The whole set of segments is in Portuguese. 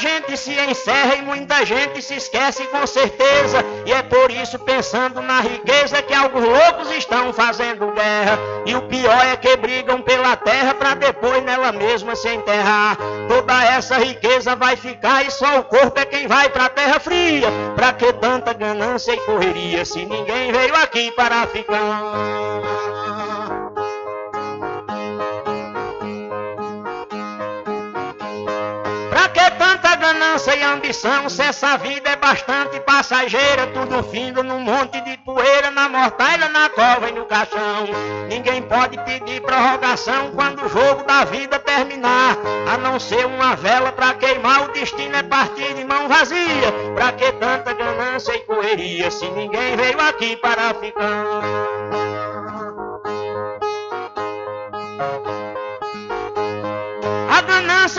Gente se encerra e muita gente se esquece com certeza. E é por isso, pensando na riqueza, que alguns loucos estão fazendo guerra. E o pior é que brigam pela terra para depois nela mesma se enterrar. Toda essa riqueza vai ficar e só o corpo é quem vai para a terra fria. Pra que tanta ganância e correria se ninguém veio aqui para ficar? Ganância e ambição, se essa vida é bastante passageira, tudo findo num monte de poeira, na mortalha, na cova e no caixão. Ninguém pode pedir prorrogação quando o jogo da vida terminar, a não ser uma vela para queimar, o destino é partir de mão vazia. Pra que tanta ganância e correria, se ninguém veio aqui para ficar?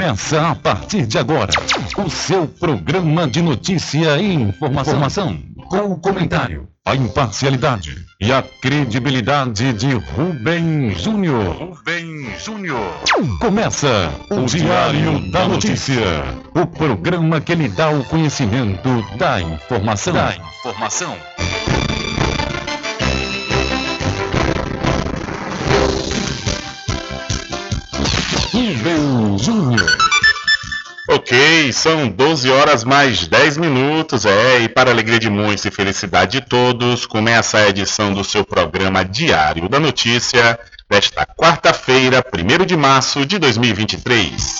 Começa a partir de agora o seu programa de notícia e informação, informação com o comentário, a imparcialidade e a credibilidade de Rubem Júnior. Rubem Júnior. Começa o Diário da Notícia, o programa que lhe dá o conhecimento da informação. Da informação. Rubem Júnior. Ok, são 12 horas mais 10 minutos, é, e para alegria de muitos e felicidade de todos, começa a edição do seu programa Diário da Notícia desta quarta-feira, 1 de março de 2023.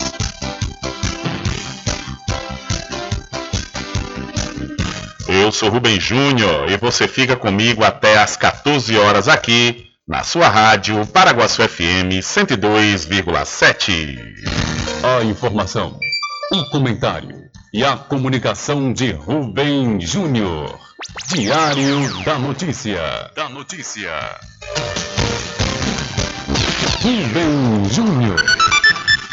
Eu sou Rubem Júnior e você fica comigo até às 14 horas aqui na sua rádio Paraguaçu FM 102,7. A informação, o comentário e a comunicação de Rubem Júnior. Diário da Notícia. Da Notícia. Rubem Júnior.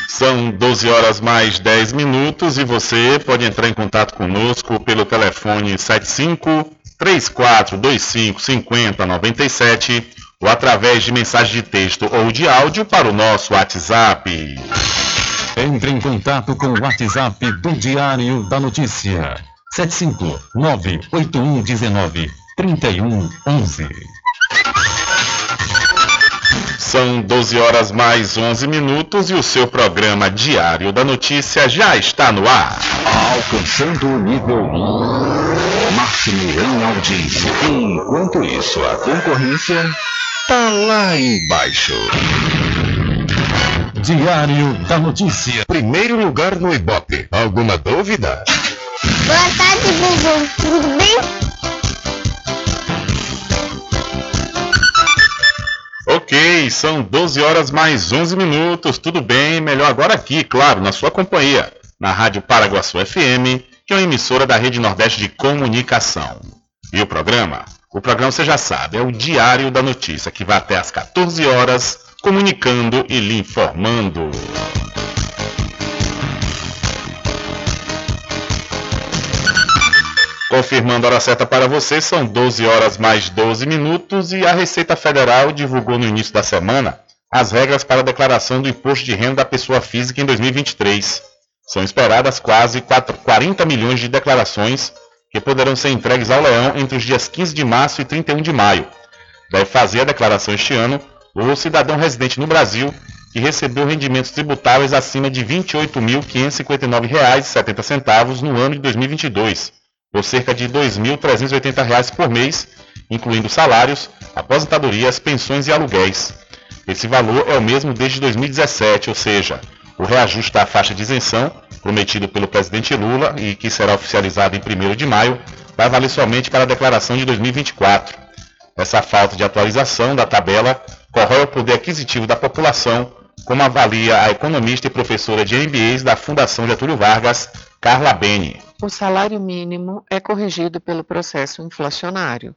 São 12 horas mais 10 minutos e você pode entrar em contato conosco pelo telefone 75 3425 5097 ou através de mensagem de texto ou de áudio para o nosso WhatsApp. Entre em contato com o WhatsApp do Diário da Notícia. 759-8119-3111. São 12 horas mais 11 minutos e o seu programa Diário da Notícia já está no ar. Alcançando o nível máximo em audiência. Enquanto isso, a concorrência está lá embaixo. Diário da Notícia. Primeiro lugar no Ibope. Alguma dúvida? Boa tarde, Bubu. Tudo bem? Ok, são 12 horas mais 11 minutos. Tudo bem? Melhor agora aqui, claro, na sua companhia, na Rádio Paraguaçu FM, que é uma emissora da Rede Nordeste de Comunicação. E o programa? O programa você já sabe, é o Diário da Notícia, que vai até às 14 horas, comunicando e lhe informando. Confirmando a hora certa para você, são 12 horas mais 12 minutos e a Receita Federal divulgou no início da semana as regras para a declaração do imposto de renda da pessoa física em 2023. São esperadas quase 40 milhões de declarações que poderão ser entregues ao leão entre os dias 15 de março e 31 de maio. Deve fazer a declaração este ano o cidadão residente no Brasil que recebeu rendimentos tributáveis acima de R$ 28.559,70 no ano de 2022 por cerca de R$ 2.380 por mês, incluindo salários, aposentadorias, pensões e aluguéis. Esse valor é o mesmo desde 2017, ou seja, o reajuste da faixa de isenção, prometido pelo presidente Lula e que será oficializado em 1 de maio, vai valer somente para a declaração de 2024. Essa falta de atualização da tabela corrói o poder aquisitivo da população, como avalia a economista e professora de MBAs da Fundação Getúlio Vargas, Carla Beni. O salário mínimo é corrigido pelo processo inflacionário.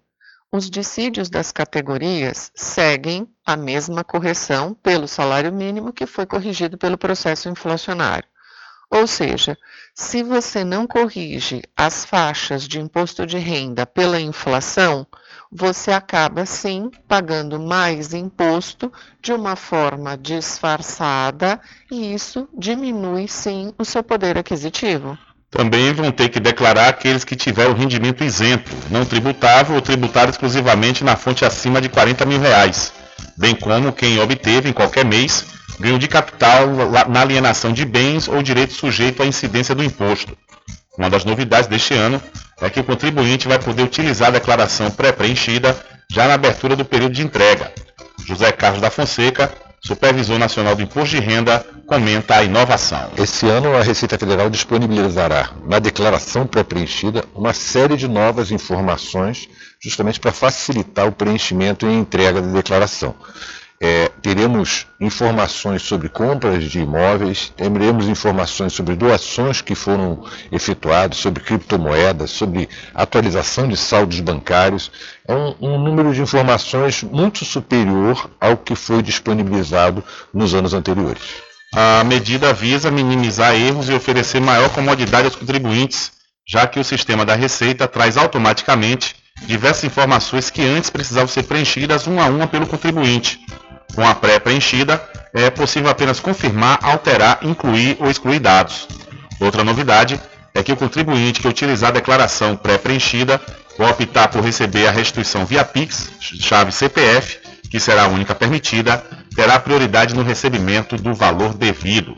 Os dissídios das categorias seguem a mesma correção pelo salário mínimo que foi corrigido pelo processo inflacionário. Ou seja, se você não corrige as faixas de imposto de renda pela inflação, você acaba sim pagando mais imposto de uma forma disfarçada e isso diminui sim o seu poder aquisitivo. Também vão ter que declarar aqueles que tiveram rendimento isento, não tributável ou tributado exclusivamente na fonte acima de 40 mil reais, bem como quem obteve em qualquer mês ganho de capital na alienação de bens ou direito sujeito à incidência do imposto. Uma das novidades deste ano é que o contribuinte vai poder utilizar a declaração pré-preenchida já na abertura do período de entrega. José Carlos da Fonseca, Supervisor Nacional do Imposto de Renda comenta a inovação. Esse ano, a Receita Federal disponibilizará na declaração pré-preenchida uma série de novas informações, justamente para facilitar o preenchimento e entrega da declaração. É, teremos informações sobre compras de imóveis, teremos informações sobre doações que foram efetuadas, sobre criptomoedas, sobre atualização de saldos bancários. É um, um número de informações muito superior ao que foi disponibilizado nos anos anteriores. A medida visa minimizar erros e oferecer maior comodidade aos contribuintes, já que o sistema da Receita traz automaticamente diversas informações que antes precisavam ser preenchidas uma a uma pelo contribuinte com a pré-preenchida, é possível apenas confirmar, alterar, incluir ou excluir dados. Outra novidade é que o contribuinte que utilizar a declaração pré-preenchida ou optar por receber a restituição via Pix, chave CPF, que será a única permitida, terá prioridade no recebimento do valor devido.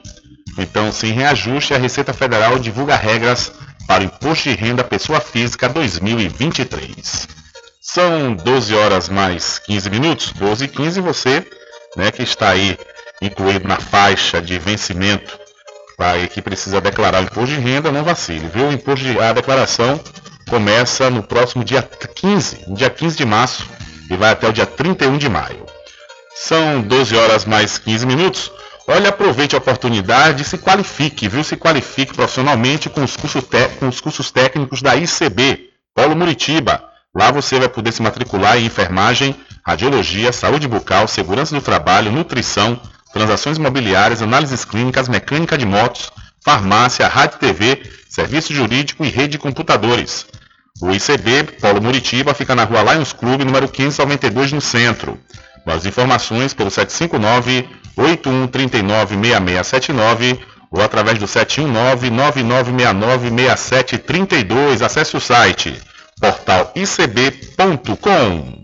Então, sem reajuste, a Receita Federal divulga regras para o Imposto de Renda Pessoa Física 2023. São 12 horas mais 15 minutos, 12 e 15, você né, que está aí incluído na faixa de vencimento para que precisa declarar o imposto de renda, não vacile, viu? O imposto de, a declaração começa no próximo dia 15, no dia 15 de março e vai até o dia 31 de maio. São 12 horas mais 15 minutos. Olha, aproveite a oportunidade e se qualifique, viu? Se qualifique profissionalmente com os cursos, com os cursos técnicos da ICB, Polo Muritiba. Lá você vai poder se matricular em enfermagem, radiologia, saúde bucal, segurança do trabalho, nutrição, transações imobiliárias, análises clínicas, mecânica de motos, farmácia, rádio TV, serviço jurídico e rede de computadores. O ICB Polo Muritiba fica na rua Lions Clube, número 1592, no centro. Mais informações pelo 759-8139-6679 ou através do 719-9969-6732. Acesse o site portalicb.com.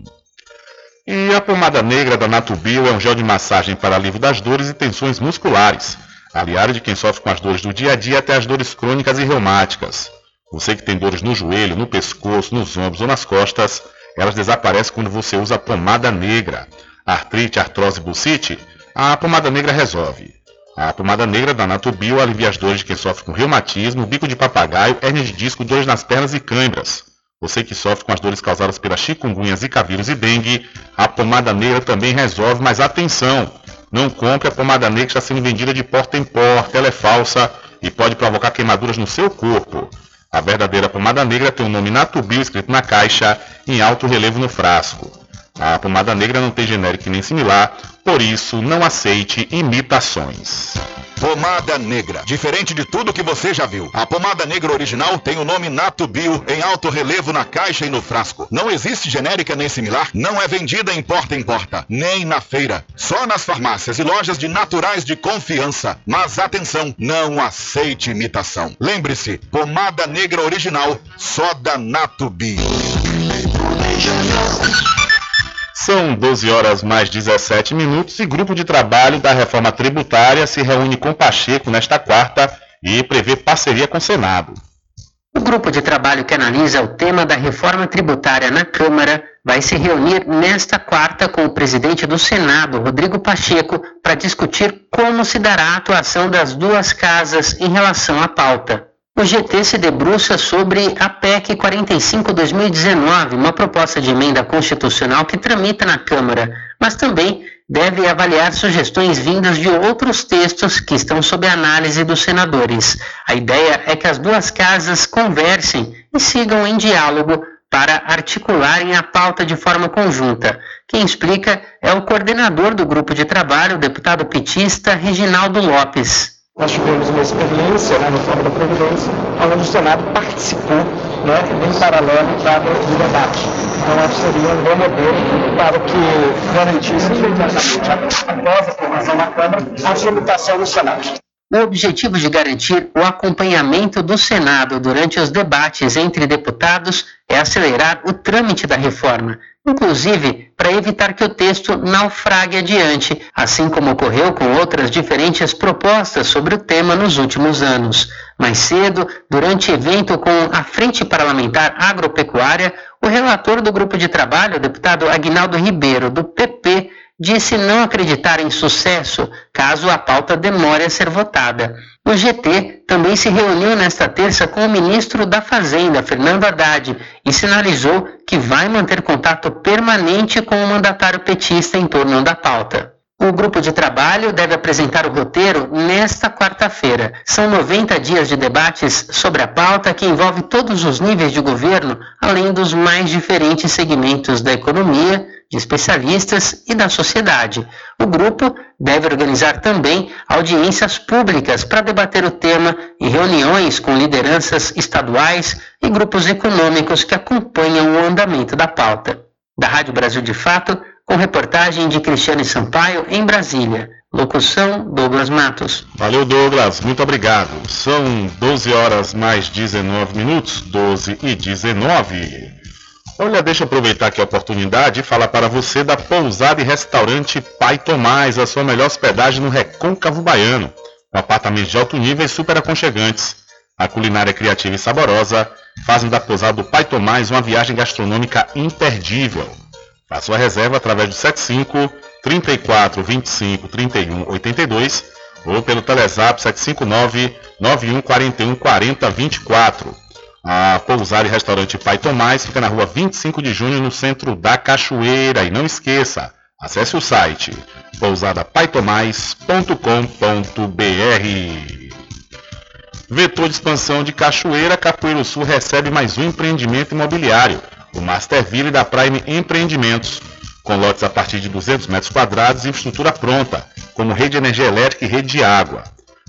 E a pomada negra da Natubio é um gel de massagem para alívio das dores e tensões musculares, aliado de quem sofre com as dores do dia a dia até as dores crônicas e reumáticas. Você que tem dores no joelho, no pescoço, nos ombros ou nas costas, elas desaparecem quando você usa a pomada negra. Artrite, artrose, bucite, a pomada negra resolve. A pomada negra da Natubio alivia as dores de quem sofre com reumatismo, bico de papagaio, hernia de disco, dores nas pernas e câimbras. Você que sofre com as dores causadas pela chikungunya, zika vírus e dengue, a pomada negra também resolve, mas atenção! Não compre a pomada negra que está sendo vendida de porta em porta, ela é falsa e pode provocar queimaduras no seu corpo. A verdadeira pomada negra tem o nome Natubio escrito na caixa em alto relevo no frasco. A pomada negra não tem genérico nem similar, por isso não aceite imitações. Pomada Negra. Diferente de tudo que você já viu. A pomada negra original tem o nome Nato Bio em alto relevo na caixa e no frasco. Não existe genérica nem similar. Não é vendida em porta em porta, nem na feira. Só nas farmácias e lojas de naturais de confiança. Mas atenção, não aceite imitação. Lembre-se, pomada negra original, só da Nato Bio. São 12 horas mais 17 minutos e grupo de trabalho da reforma tributária se reúne com Pacheco nesta quarta e prevê parceria com o Senado. O grupo de trabalho que analisa o tema da reforma tributária na Câmara vai se reunir nesta quarta com o presidente do Senado, Rodrigo Pacheco, para discutir como se dará a atuação das duas casas em relação à pauta. O GT se debruça sobre a PEC 45-2019, uma proposta de emenda constitucional que tramita na Câmara, mas também deve avaliar sugestões vindas de outros textos que estão sob análise dos senadores. A ideia é que as duas casas conversem e sigam em diálogo para articularem a pauta de forma conjunta. Quem explica é o coordenador do grupo de trabalho, o deputado petista Reginaldo Lopes. Nós tivemos uma experiência né, no Fórum da Previdência, onde o Senado participou né, em paralelo para o debate. Então, seria um bom modelo para que garantisse imediatamente, após a aprovação na Câmara, a tramitação no Senado. O objetivo de garantir o acompanhamento do Senado durante os debates entre deputados é acelerar o trâmite da reforma, inclusive para evitar que o texto naufrague adiante, assim como ocorreu com outras diferentes propostas sobre o tema nos últimos anos. Mais cedo, durante evento com a Frente Parlamentar Agropecuária, o relator do grupo de trabalho, o deputado Aguinaldo Ribeiro, do PP, disse não acreditar em sucesso caso a pauta demore a ser votada. O GT também se reuniu nesta terça com o ministro da Fazenda, Fernando Haddad, e sinalizou que vai manter contato permanente com o mandatário petista em torno da pauta. O grupo de trabalho deve apresentar o roteiro nesta quarta-feira. São 90 dias de debates sobre a pauta que envolve todos os níveis de governo, além dos mais diferentes segmentos da economia, de especialistas e da sociedade. O grupo deve organizar também audiências públicas para debater o tema em reuniões com lideranças estaduais e grupos econômicos que acompanham o andamento da pauta. Da Rádio Brasil de Fato, com reportagem de Cristiane Sampaio em Brasília. Locução Douglas Matos. Valeu, Douglas. Muito obrigado. São 12 horas mais 19 minutos, 12 e 19. Olha, deixa eu aproveitar aqui a oportunidade e falar para você da pousada e restaurante Pai Tomás, a sua melhor hospedagem no Recôncavo Baiano, com apartamentos de alto nível e super aconchegantes. A culinária criativa e saborosa fazem da pousada do Pai Tomás uma viagem gastronômica imperdível. Faça sua reserva através do 75 34 25 31 82 ou pelo Telezap 759 91 41 40 24. A pousada e restaurante Pai Tomás fica na rua 25 de junho, no centro da Cachoeira. E não esqueça, acesse o site pousadapaitomais.com.br. Vetor de expansão de Cachoeira, Capoeiro Sul recebe mais um empreendimento imobiliário o Masterville da Prime Empreendimentos. com lotes a partir de 200 metros quadrados e infraestrutura pronta, como rede de energia elétrica e rede de água.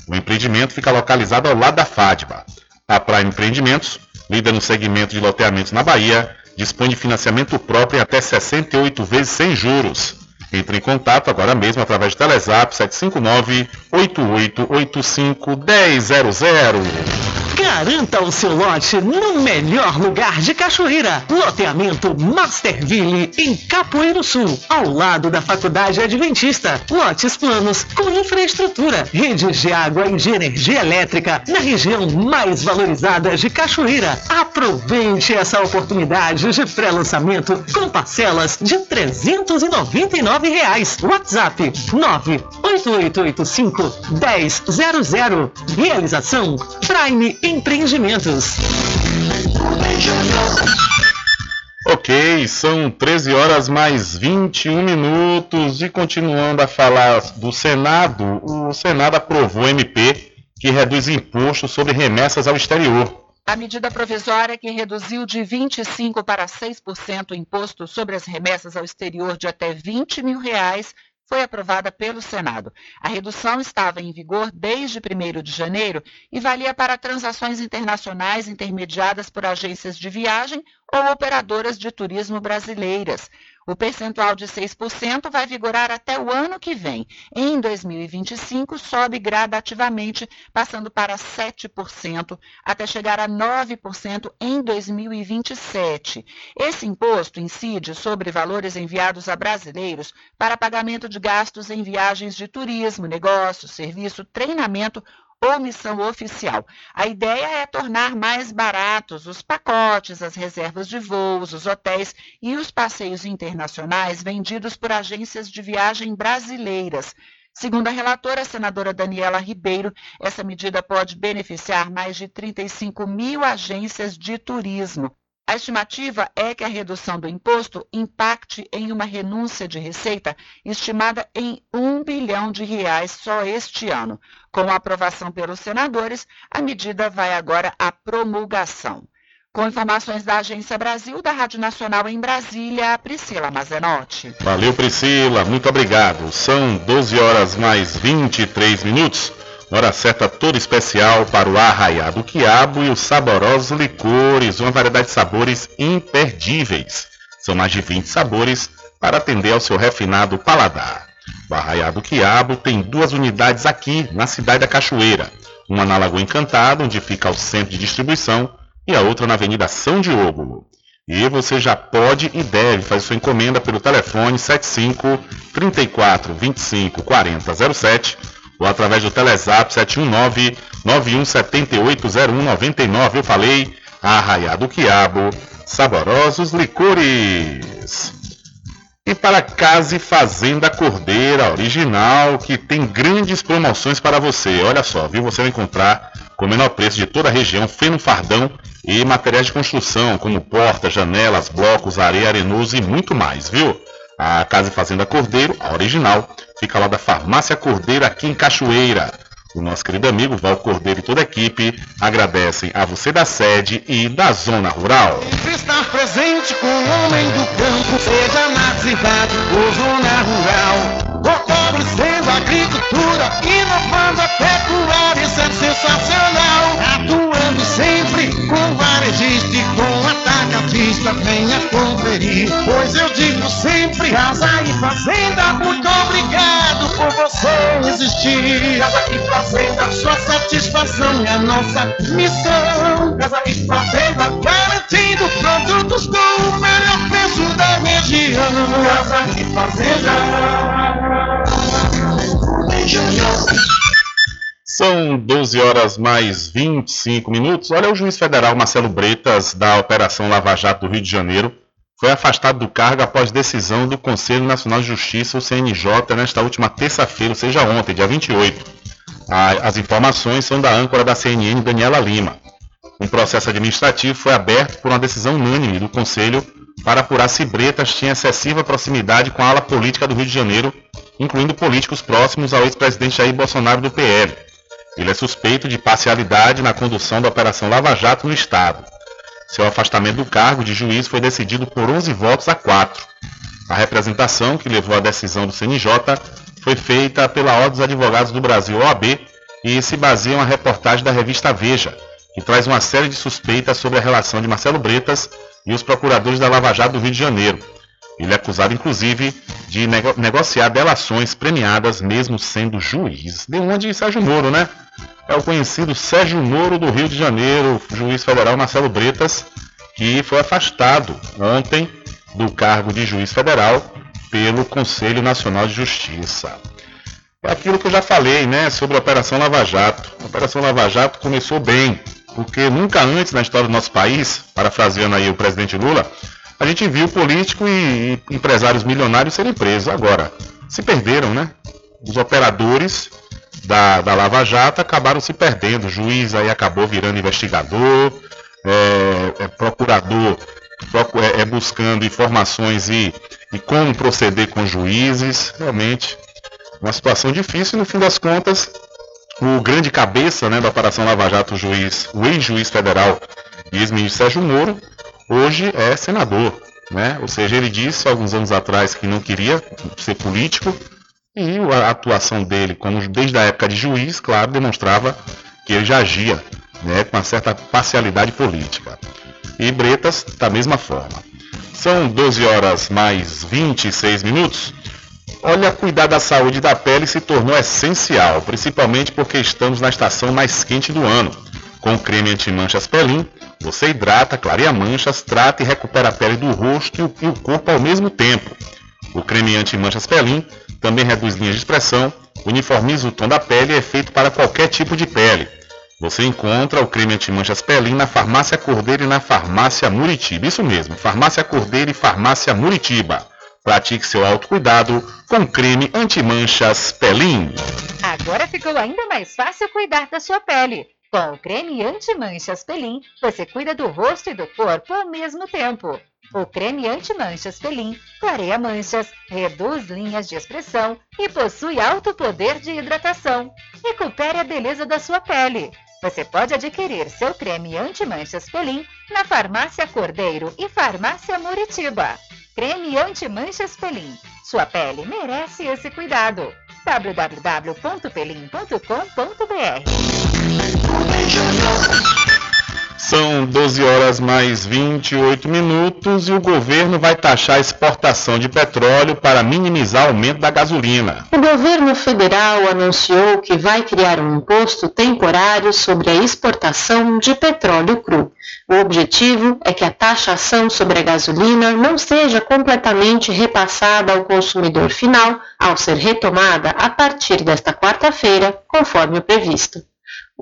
O empreendimento fica localizado ao lado da FADBA. A Prime Empreendimentos, líder no segmento de loteamentos na Bahia, dispõe de financiamento próprio em até 68 vezes sem juros. Entre em contato agora mesmo através do Telezap 759 8885 1000. Garanta o seu lote no melhor lugar de Cachoeira. Loteamento Masterville, em Capoeiro Sul, ao lado da Faculdade Adventista. Lotes planos com infraestrutura, redes de água e de energia elétrica na região mais valorizada de Cachoeira. Aproveite essa oportunidade de pré-lançamento com parcelas de 399 reais. WhatsApp 98885 1000. Realização Prime Empreendimentos. Ok, são 13 horas mais 21 minutos e continuando a falar do Senado, o Senado aprovou o MP que reduz imposto sobre remessas ao exterior. A medida provisória que reduziu de 25% para 6% o imposto sobre as remessas ao exterior de até 20 mil reais foi aprovada pelo Senado. A redução estava em vigor desde 1 de janeiro e valia para transações internacionais intermediadas por agências de viagem ou operadoras de turismo brasileiras. O percentual de 6% vai vigorar até o ano que vem. Em 2025, sobe gradativamente, passando para 7%, até chegar a 9% em 2027. Esse imposto incide sobre valores enviados a brasileiros para pagamento de gastos em viagens de turismo, negócios, serviço, treinamento ou missão oficial. A ideia é tornar mais baratos os pacotes, as reservas de voos, os hotéis e os passeios internacionais vendidos por agências de viagem brasileiras. Segundo a relatora, a senadora Daniela Ribeiro, essa medida pode beneficiar mais de 35 mil agências de turismo. A estimativa é que a redução do imposto impacte em uma renúncia de receita estimada em um bilhão de reais só este ano. Com a aprovação pelos senadores, a medida vai agora à promulgação. Com informações da Agência Brasil, da Rádio Nacional em Brasília, Priscila Mazenotti. Valeu, Priscila, muito obrigado. São 12 horas mais 23 minutos. Hora certa toda especial para o arraiado quiabo e os saborosos licores, uma variedade de sabores imperdíveis. São mais de 20 sabores para atender ao seu refinado paladar. O arraiado quiabo tem duas unidades aqui na cidade da Cachoeira. Uma na Lagoa Encantada, onde fica o centro de distribuição, e a outra na Avenida São Diogo. E você já pode e deve fazer sua encomenda pelo telefone 75 34 25 40 07 ou através do Telezap 719 91780199. Eu falei, Arraiado Quiabo, saborosos licores. E para Casa e Fazenda Cordeira Original, que tem grandes promoções para você. Olha só, viu? Você vai encontrar com o menor preço de toda a região, feno fardão e materiais de construção, como portas, janelas, blocos, areia, arenoso e muito mais, viu? A Casa e Fazenda Cordeiro, a original, fica lá da Farmácia Cordeiro, aqui em Cachoeira. O nosso querido amigo Val Cordeiro e toda a equipe agradecem a você da sede e da zona rural. Estar presente com o homem do campo, seja na cidade ou zona rural. Fortalecendo a agricultura, inovando a pecuária, isso é sensacional. Atuando sempre com varejista e com atacadista, venha conferir. Pois eu digo sempre, casa e fazenda, muito obrigado por você existir. Casa e fazenda, sua satisfação é nossa missão. Casa e fazenda, garantindo produtos com o melhor preço da região. Casa e fazenda. São 12 horas mais 25 minutos. Olha, o juiz federal Marcelo Bretas, da Operação Lava Jato do Rio de Janeiro, foi afastado do cargo após decisão do Conselho Nacional de Justiça, o CNJ, nesta última terça-feira, ou seja, ontem, dia 28. As informações são da âncora da CNN, Daniela Lima. Um processo administrativo foi aberto por uma decisão unânime do Conselho para apurar se Bretas tinha excessiva proximidade com a ala política do Rio de Janeiro, incluindo políticos próximos ao ex-presidente Jair Bolsonaro do PL. Ele é suspeito de parcialidade na condução da Operação Lava Jato no Estado. Seu afastamento do cargo de juiz foi decidido por 11 votos a 4. A representação que levou à decisão do CNJ foi feita pela Ordem dos Advogados do Brasil, OAB, e se baseia em uma reportagem da revista Veja, que traz uma série de suspeitas sobre a relação de Marcelo Bretas e os procuradores da Lava Jato do Rio de Janeiro. Ele é acusado, inclusive, de nego negociar delações premiadas, mesmo sendo juiz. De onde Sérgio Moro, né? É o conhecido Sérgio Moro do Rio de Janeiro, juiz federal Marcelo Bretas, que foi afastado ontem do cargo de juiz federal pelo Conselho Nacional de Justiça. É aquilo que eu já falei, né, sobre a Operação Lava Jato. A Operação Lava Jato começou bem, porque nunca antes na história do nosso país, parafraseando aí o presidente Lula, a gente viu político e empresários milionários serem presos. Agora, se perderam, né? Os operadores da, da Lava Jato acabaram se perdendo. O juiz aí acabou virando investigador, é, é procurador é, é, buscando informações e, e como proceder com juízes. Realmente, uma situação difícil e no fim das contas o grande cabeça né, da Operação Lava Jato, o juiz, o ex-juiz federal ex-ministro Sérgio Moro, hoje é senador. Né? Ou seja, ele disse alguns anos atrás que não queria ser político e a atuação dele, como desde a época de juiz, claro, demonstrava que ele já agia né, com uma certa parcialidade política. E Bretas, da mesma forma. São 12 horas mais 26 minutos. Olha, cuidar da saúde da pele se tornou essencial, principalmente porque estamos na estação mais quente do ano. Com o creme anti-manchas Pelin, você hidrata, clareia manchas, trata e recupera a pele do rosto e o corpo ao mesmo tempo. O creme anti-manchas Pelin também reduz linhas de expressão, uniformiza o tom da pele e é feito para qualquer tipo de pele. Você encontra o creme anti-manchas Pelin na Farmácia Cordeiro e na Farmácia Muritiba. Isso mesmo, Farmácia Cordeiro e Farmácia Muritiba. Pratique seu autocuidado com creme anti-manchas Pelin. Agora ficou ainda mais fácil cuidar da sua pele. Com o creme anti-manchas Pelin, você cuida do rosto e do corpo ao mesmo tempo. O creme anti-manchas Pelin clareia manchas, reduz linhas de expressão e possui alto poder de hidratação. Recupere a beleza da sua pele. Você pode adquirir seu creme anti-manchas Pelin na Farmácia Cordeiro e Farmácia Muritiba. Creme anti-manchas Pelin. Sua pele merece esse cuidado. www.pelin.com.br São 12 horas mais 28 minutos e o governo vai taxar a exportação de petróleo para minimizar o aumento da gasolina. O governo federal anunciou que vai criar um imposto temporário sobre a exportação de petróleo cru. O objetivo é que a taxação sobre a gasolina não seja completamente repassada ao consumidor final ao ser retomada a partir desta quarta-feira, conforme o previsto.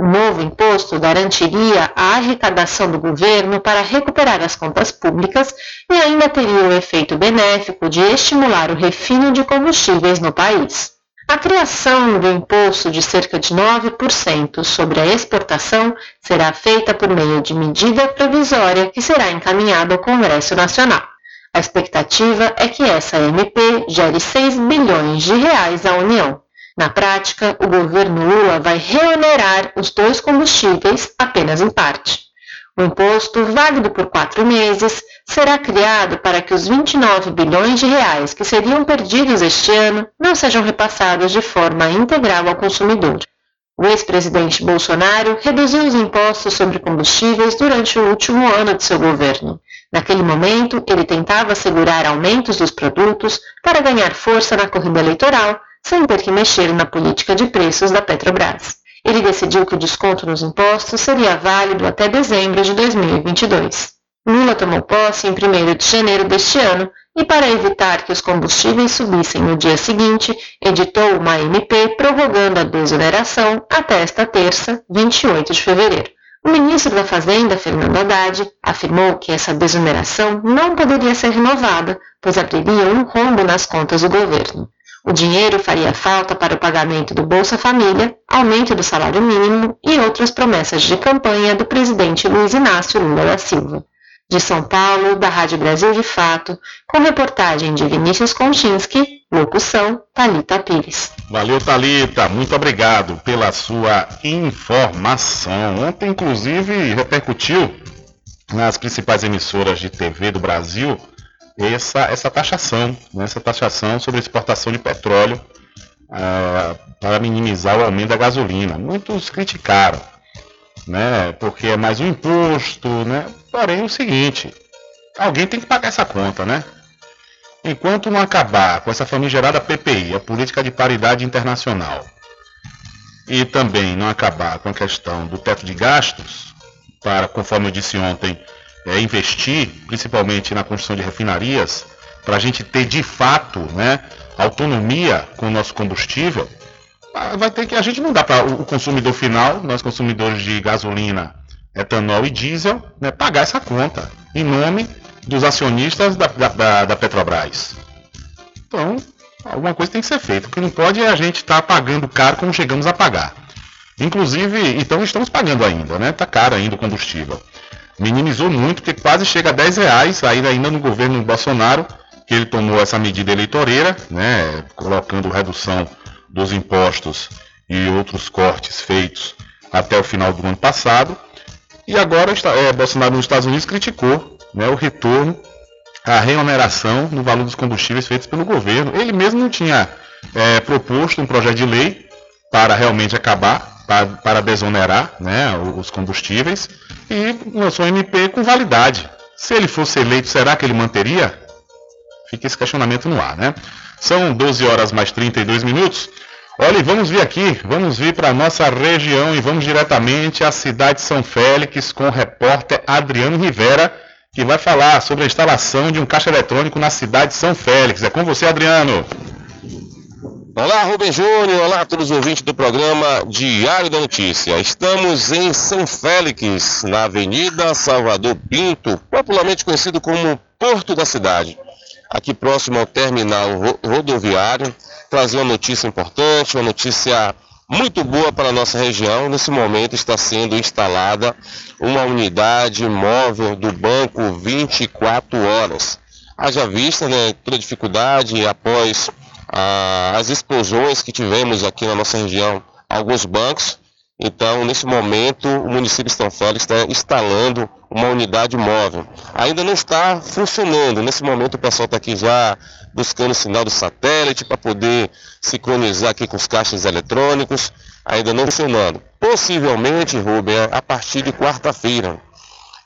O novo imposto garantiria a arrecadação do governo para recuperar as contas públicas e ainda teria o efeito benéfico de estimular o refino de combustíveis no país. A criação do imposto de cerca de 9% sobre a exportação será feita por meio de medida provisória que será encaminhada ao Congresso Nacional. A expectativa é que essa MP gere 6 bilhões de reais à União. Na prática, o governo Lula vai reonerar os dois combustíveis apenas em parte. O imposto, válido por quatro meses, será criado para que os 29 bilhões de reais que seriam perdidos este ano não sejam repassados de forma integral ao consumidor. O ex-presidente Bolsonaro reduziu os impostos sobre combustíveis durante o último ano de seu governo. Naquele momento, ele tentava assegurar aumentos dos produtos para ganhar força na corrida eleitoral sem ter que mexer na política de preços da Petrobras. Ele decidiu que o desconto nos impostos seria válido até dezembro de 2022. Lula tomou posse em 1 de janeiro deste ano e, para evitar que os combustíveis subissem no dia seguinte, editou uma MP prorrogando a desoneração até esta terça, 28 de fevereiro. O ministro da Fazenda, Fernando Haddad, afirmou que essa desoneração não poderia ser renovada, pois abriria um rombo nas contas do governo. O dinheiro faria falta para o pagamento do Bolsa Família, aumento do salário mínimo e outras promessas de campanha do presidente Luiz Inácio Lula da Silva. De São Paulo, da Rádio Brasil de Fato, com reportagem de Vinícius Konchinski, locução Talita Pires. Valeu, Talita, muito obrigado pela sua informação. Ontem, inclusive, repercutiu nas principais emissoras de TV do Brasil essa, essa taxação, né, essa taxação sobre a exportação de petróleo ah, para minimizar o aumento da gasolina. Muitos criticaram, né, porque é mais um imposto, né? Porém, é o seguinte, alguém tem que pagar essa conta, né? Enquanto não acabar com essa famigerada PPI, a Política de Paridade Internacional, e também não acabar com a questão do teto de gastos, para, conforme eu disse ontem, é, investir principalmente na construção de refinarias, para a gente ter de fato né, autonomia com o nosso combustível, ah, vai ter que. A gente não dá para o consumidor final, nós consumidores de gasolina, etanol e diesel, né, pagar essa conta em nome dos acionistas da, da, da Petrobras. Então, alguma coisa tem que ser feita. O que não pode é a gente estar tá pagando caro como chegamos a pagar. Inclusive, então estamos pagando ainda, né? Está caro ainda o combustível. Minimizou muito, porque quase chega a 10 reais, ainda, ainda no governo Bolsonaro, que ele tomou essa medida eleitoreira, né? Colocando redução dos impostos e outros cortes feitos até o final do ano passado. E agora é, Bolsonaro nos Estados Unidos criticou né, o retorno à reoneração no valor dos combustíveis feitos pelo governo. Ele mesmo não tinha é, proposto um projeto de lei para realmente acabar, para, para desonerar né, os combustíveis, e lançou um MP com validade. Se ele fosse eleito, será que ele manteria? Fica esse questionamento no ar, né? São 12 horas mais 32 minutos. Olha, vamos vir aqui, vamos vir para a nossa região e vamos diretamente à cidade de São Félix com o repórter Adriano Rivera, que vai falar sobre a instalação de um caixa eletrônico na cidade de São Félix. É com você, Adriano. Olá, Rubem Júnior. Olá a todos os ouvintes do programa Diário da Notícia. Estamos em São Félix, na Avenida Salvador Pinto, popularmente conhecido como Porto da Cidade. Aqui próximo ao terminal rodoviário, trazer uma notícia importante, uma notícia muito boa para a nossa região. Nesse momento está sendo instalada uma unidade móvel do banco 24 horas. Haja vista né, toda dificuldade após ah, as explosões que tivemos aqui na nossa região, alguns bancos. Então, nesse momento, o município de São Félix está instalando uma unidade móvel. Ainda não está funcionando. Nesse momento, o pessoal está aqui já buscando o sinal do satélite para poder sincronizar aqui com os caixas eletrônicos. Ainda não funcionando. Possivelmente, Rubem, a partir de quarta-feira.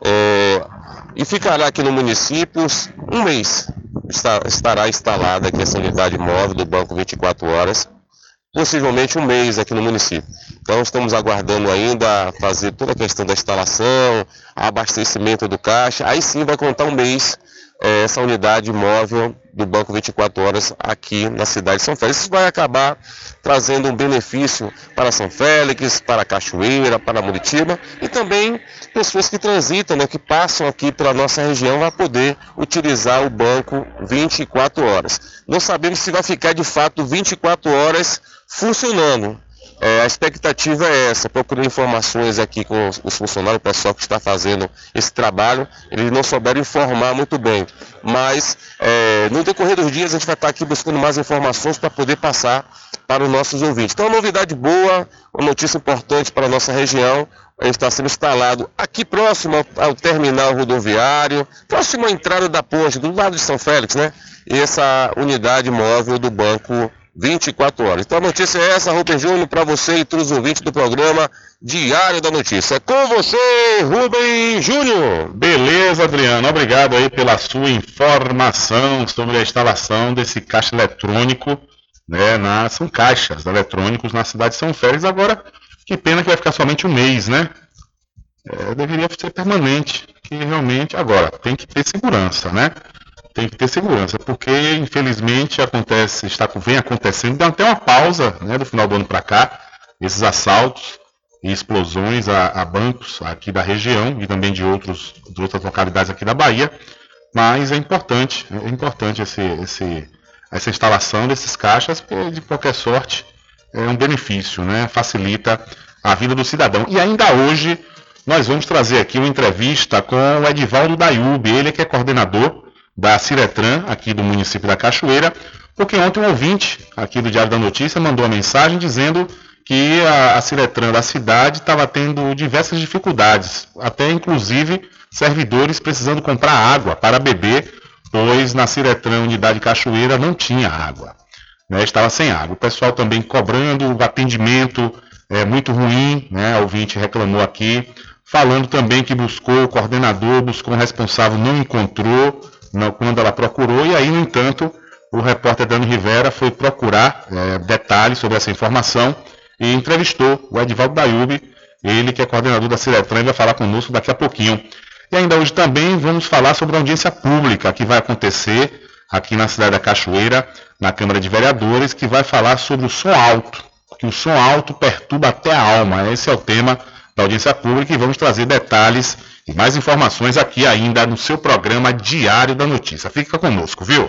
É, e ficará aqui no município um mês. Está, estará instalada aqui essa unidade móvel do Banco 24 Horas possivelmente um mês aqui no município. Então estamos aguardando ainda fazer toda a questão da instalação, abastecimento do caixa, aí sim vai contar um mês é, essa unidade móvel do Banco 24 Horas aqui na cidade de São Félix. Isso vai acabar trazendo um benefício para São Félix, para Cachoeira, para Muritiba e também pessoas que transitam, né, que passam aqui pela nossa região, vão poder utilizar o banco 24 horas. Não sabemos se vai ficar de fato 24 horas funcionando. É, a expectativa é essa, procurando informações aqui com os funcionários, o pessoal que está fazendo esse trabalho, eles não souberam informar muito bem. Mas é, no decorrer dos dias a gente vai estar aqui buscando mais informações para poder passar para os nossos ouvintes. Então, uma novidade boa, uma notícia importante para a nossa região, está sendo instalado aqui próximo ao, ao, terminal rodoviário, próximo à entrada da ponte, do lado de São Félix, né? E essa unidade móvel do Banco 24 horas. Então a notícia é essa, Rubem Júnior, para você e todos os ouvintes do programa Diário da Notícia. Com você, Rubem Júnior. Beleza, Adriano. Obrigado aí pela sua informação sobre a instalação desse caixa eletrônico, né? Na, são caixas eletrônicos na cidade de São Félix. Agora, que pena que vai ficar somente um mês, né? É, deveria ser permanente, que realmente agora tem que ter segurança, né? Tem que ter segurança, porque infelizmente acontece, está vem acontecendo, dá até uma pausa né, do final do ano para cá, esses assaltos e explosões a, a, bancos aqui da região e também de, outros, de outras localidades aqui da Bahia, mas é importante, é importante esse, esse, essa instalação desses caixas, porque de qualquer sorte é um benefício, né, facilita a vida do cidadão. E ainda hoje nós vamos trazer aqui uma entrevista com o Edivaldo Dayub, ele que é coordenador da Ciretran, aqui do município da Cachoeira, porque ontem um ouvinte aqui do Diário da Notícia mandou uma mensagem dizendo que a, a Ciretran da cidade estava tendo diversas dificuldades, até inclusive servidores precisando comprar água para beber pois na Ciretran Unidade Cachoeira não tinha água, né, estava sem água. O pessoal também cobrando o atendimento é, muito ruim, né, a ouvinte reclamou aqui, falando também que buscou o coordenador, buscou um responsável, não encontrou quando ela procurou, e aí, no entanto, o repórter Dani Rivera foi procurar é, detalhes sobre essa informação e entrevistou o Edvaldo Dayub, ele que é coordenador da Ciretran e vai falar conosco daqui a pouquinho. E ainda hoje também vamos falar sobre a audiência pública que vai acontecer aqui na cidade da Cachoeira, na Câmara de Vereadores, que vai falar sobre o som alto, que o som alto perturba até a alma. Esse é o tema da audiência pública e vamos trazer detalhes e mais informações aqui ainda no seu programa Diário da Notícia. Fica conosco, viu?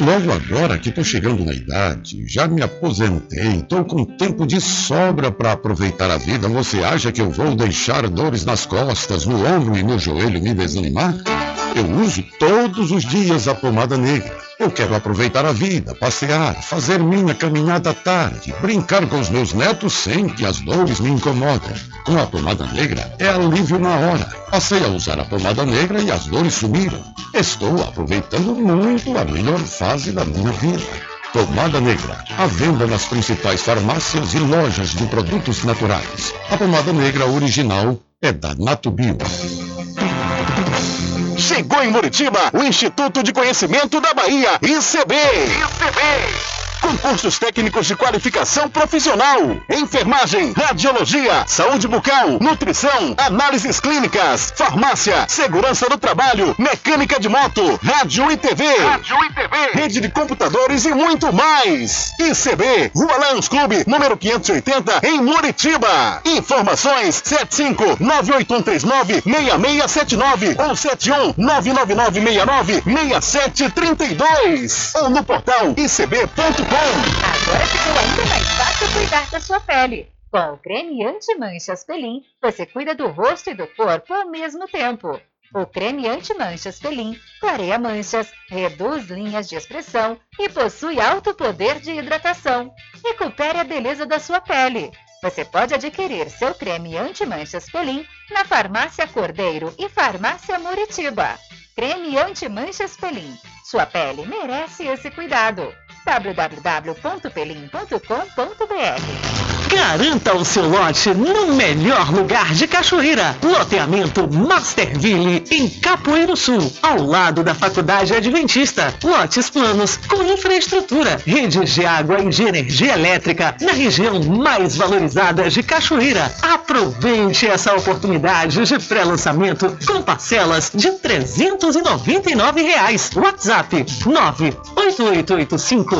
Logo agora que estou chegando na idade, já me aposentei, estou com tempo de sobra para aproveitar a vida. Você acha que eu vou deixar dores nas costas, no ombro e no joelho me desanimar? Eu uso todos os dias a pomada negra. Eu quero aproveitar a vida, passear, fazer minha caminhada à tarde, brincar com os meus netos sem que as dores me incomodem. Com a pomada negra é alívio na hora. Passei a usar a pomada negra e as dores sumiram. Estou aproveitando muito a melhor fase da minha vida. Pomada Negra, à venda nas principais farmácias e lojas de produtos naturais. A pomada negra original é da Natubio. Chegou em Muritiba o Instituto de Conhecimento da Bahia, ICB. ICB. Concursos técnicos de qualificação profissional, enfermagem, radiologia, saúde bucal, nutrição, análises clínicas, farmácia, segurança do trabalho, mecânica de moto, rádio e TV, rádio e TV, rede de computadores e muito mais. ICB, Rua Lions Clube, número 580, em Muritiba. Informações 75 98139 6679 ou 71 99969 6732 ou no portal icb.com Agora ficou ainda mais fácil cuidar da sua pele. Com o creme anti-manchas Pelin, você cuida do rosto e do corpo ao mesmo tempo. O creme anti-manchas Pelin clareia manchas, reduz linhas de expressão e possui alto poder de hidratação. Recupere a beleza da sua pele. Você pode adquirir seu creme anti-manchas Pelin na Farmácia Cordeiro e Farmácia Muritiba. Creme anti-manchas Pelin. Sua pele merece esse cuidado www.pelim.com.br Garanta o seu lote no melhor lugar de Cachoeira. Loteamento Masterville, em Capoeiro Sul, ao lado da Faculdade Adventista. Lotes planos com infraestrutura, redes de água e de energia elétrica na região mais valorizada de Cachoeira. Aproveite essa oportunidade de pré-lançamento com parcelas de 399 reais. WhatsApp 98885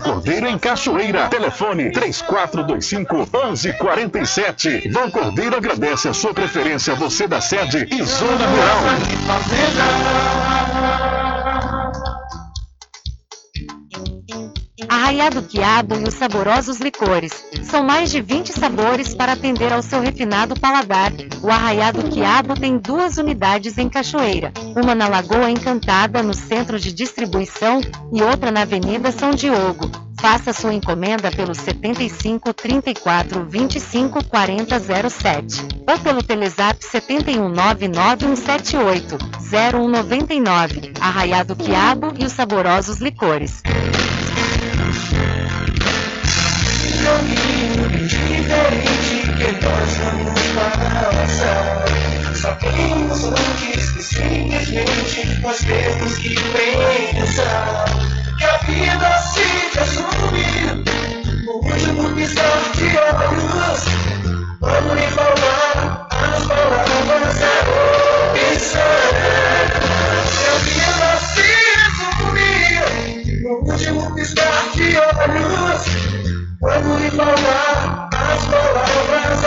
Cordeiro em Cachoeira. Telefone 3425 11 47. Vão Cordeiro agradece a sua preferência, você da sede e Zona Rural. Arraiado Quiabo e os saborosos licores. São mais de 20 sabores para atender ao seu refinado paladar. O Arraiado Quiabo tem duas unidades em Cachoeira. Uma na Lagoa Encantada, no centro de distribuição, e outra na Avenida São Diogo. Faça sua encomenda pelo 75 34 25 40 07 ou pelo Telezap 71 99178 0199. Arraiado Quiabo e os saborosos licores caminho diferente que nós vamos passar. Sabemos antes que simplesmente nós temos que pensar que a vida se resume no último piscar de olhos. Quando lhe falar as palavras é opção. Faltar as palavras, a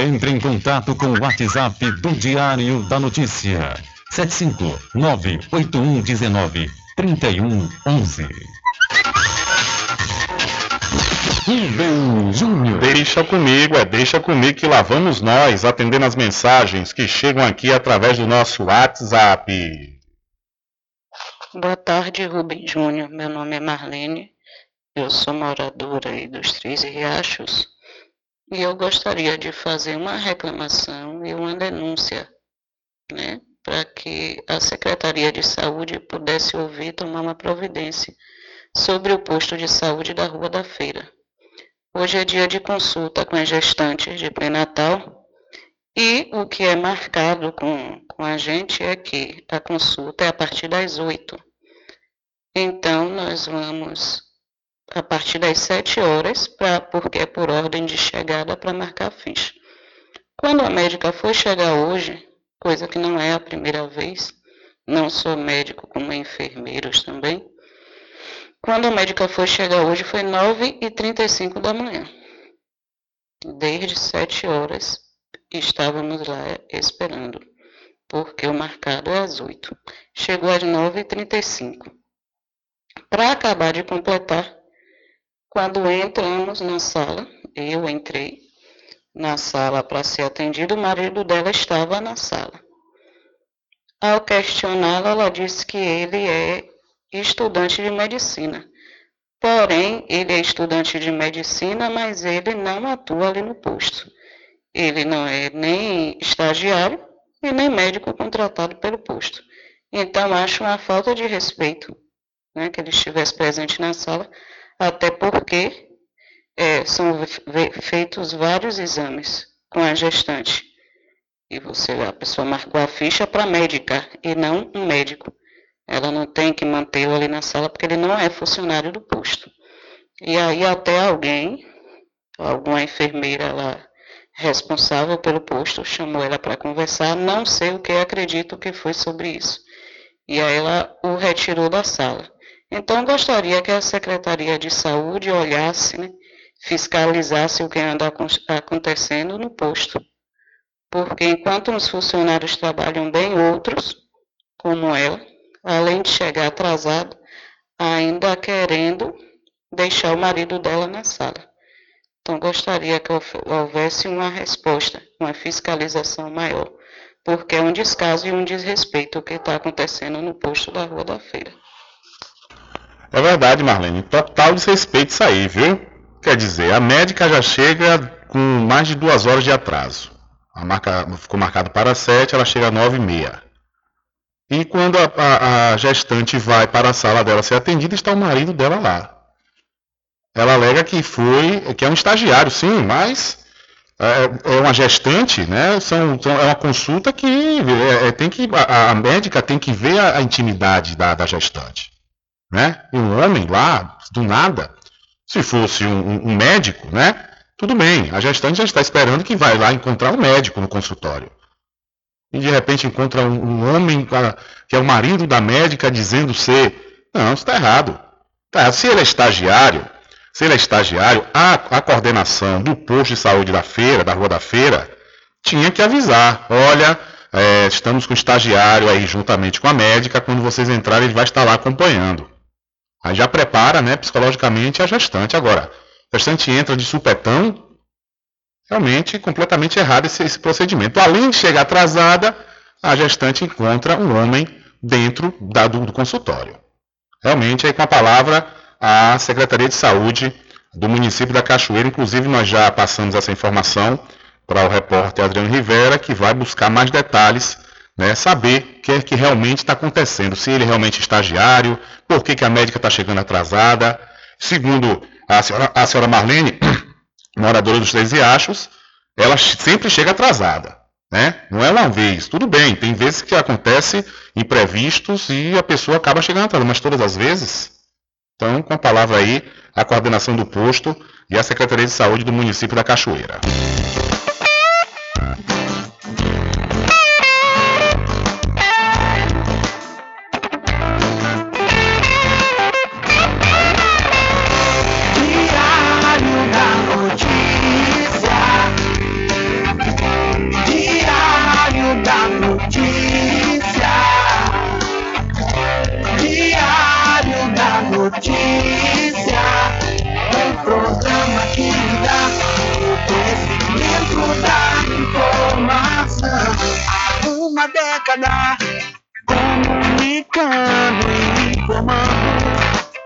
Entre em contato com o WhatsApp do Diário da Notícia. 759-8119-3111. Rubem Júnior. Deixa comigo, é deixa comigo que lá vamos nós atendendo as mensagens que chegam aqui através do nosso WhatsApp. Boa tarde, Rubem Júnior. Meu nome é Marlene. Eu sou moradora aí dos Três Riachos. E eu gostaria de fazer uma reclamação e uma denúncia, né, para que a Secretaria de Saúde pudesse ouvir tomar uma providência sobre o posto de saúde da Rua da Feira. Hoje é dia de consulta com as gestantes de pré-natal e o que é marcado com, com a gente é que a consulta é a partir das 8. Então, nós vamos a partir das 7 horas, pra, porque é por ordem de chegada para marcar a ficha. Quando a médica foi chegar hoje, coisa que não é a primeira vez, não sou médico como enfermeiros também, quando a médica foi chegar hoje foi 9h35 da manhã. Desde 7 horas estávamos lá esperando, porque o marcado é às 8. Chegou às 9h35. Para acabar de completar, quando entramos na sala, eu entrei na sala para ser atendido, o marido dela estava na sala. Ao questioná-la, ela disse que ele é estudante de medicina. Porém, ele é estudante de medicina, mas ele não atua ali no posto. Ele não é nem estagiário e nem médico contratado pelo posto. Então, acho uma falta de respeito né, que ele estivesse presente na sala até porque é, são feitos vários exames com a gestante. E você, a pessoa marcou a ficha para médica e não um médico. Ela não tem que mantê-lo ali na sala porque ele não é funcionário do posto. E aí até alguém, alguma enfermeira lá responsável pelo posto, chamou ela para conversar, não sei o que acredito que foi sobre isso. E aí ela o retirou da sala. Então, gostaria que a Secretaria de Saúde olhasse, né, fiscalizasse o que anda acontecendo no posto. Porque enquanto uns funcionários trabalham bem, outros, como ela, além de chegar atrasado, ainda querendo deixar o marido dela na sala. Então, gostaria que houvesse uma resposta, uma fiscalização maior, porque é um descaso e um desrespeito o que está acontecendo no posto da Rua da Feira. É verdade, Marlene. Total desrespeito isso aí, viu? Quer dizer, a médica já chega com mais de duas horas de atraso. A marca ficou marcada para sete, ela chega às nove e meia. E quando a, a, a, gestante vai para a sala dela ser atendida, está o marido dela lá. Ela alega que foi, que é um estagiário, sim, mas é, é uma gestante, né? São, são, é uma consulta que é, é tem que a, a, médica tem que ver a, intimidade da, da gestante né? Um homem lá, do nada, se fosse um, um, médico, né? Tudo bem, a gestante já está esperando que vai lá encontrar um médico no consultório. E de repente encontra um, um homem que é o marido da médica dizendo ser. Não, isso está errado. Tá, se ele é estagiário, se ele é estagiário, a, a coordenação do posto de saúde da feira, da rua da feira, tinha que avisar. Olha, é, estamos com o estagiário aí juntamente com a médica, quando vocês entrarem ele vai estar lá acompanhando. Aí já prepara, né, psicologicamente a gestante. Agora, a gestante entra de supetão, realmente completamente errado esse, esse procedimento. Além de chegar atrasada, a gestante encontra um homem dentro da, do, do consultório. Realmente, aí com a palavra, a Secretaria de Saúde do município da Cachoeira. Inclusive, nós já passamos essa informação para o repórter Adriano Rivera, que vai buscar mais detalhes, né, saber o que é que realmente está acontecendo, se ele realmente é estagiário, por que, que a médica está chegando atrasada. Segundo a senhora, a senhora Marlene, moradora dos Três Riachos, ela sempre chega atrasada. Né? Não é uma vez, tudo bem, tem vezes que acontece imprevistos e a pessoa acaba chegando atrasada, mas todas as vezes. Então, com a palavra aí, a coordenação do posto e a Secretaria de Saúde do município da Cachoeira. Comunicando e informando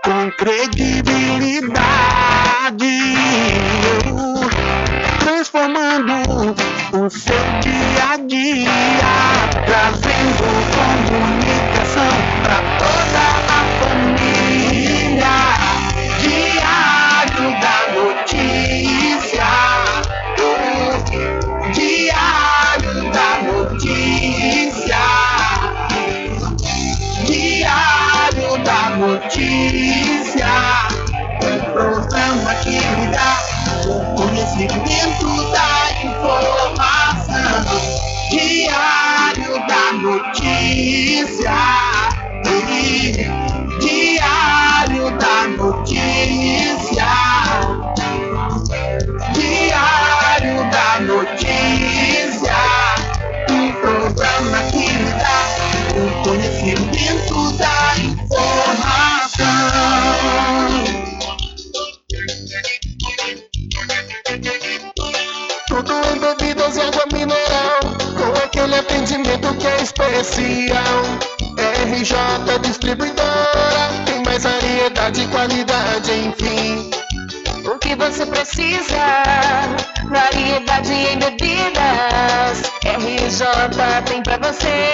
com credibilidade, transformando o seu dia a dia, trazendo comunicação para toda a Notícia. Um programa que lhe dá o conhecimento da informação. Diário da Notícia. Diário da Notícia. Diário da Notícia. Tudo em bebidas e água mineral, com aquele atendimento que é especial. RJ Distribuidora, tem mais variedade e qualidade, enfim. Que você precisa? Variedade em bebidas. RJ tem pra você.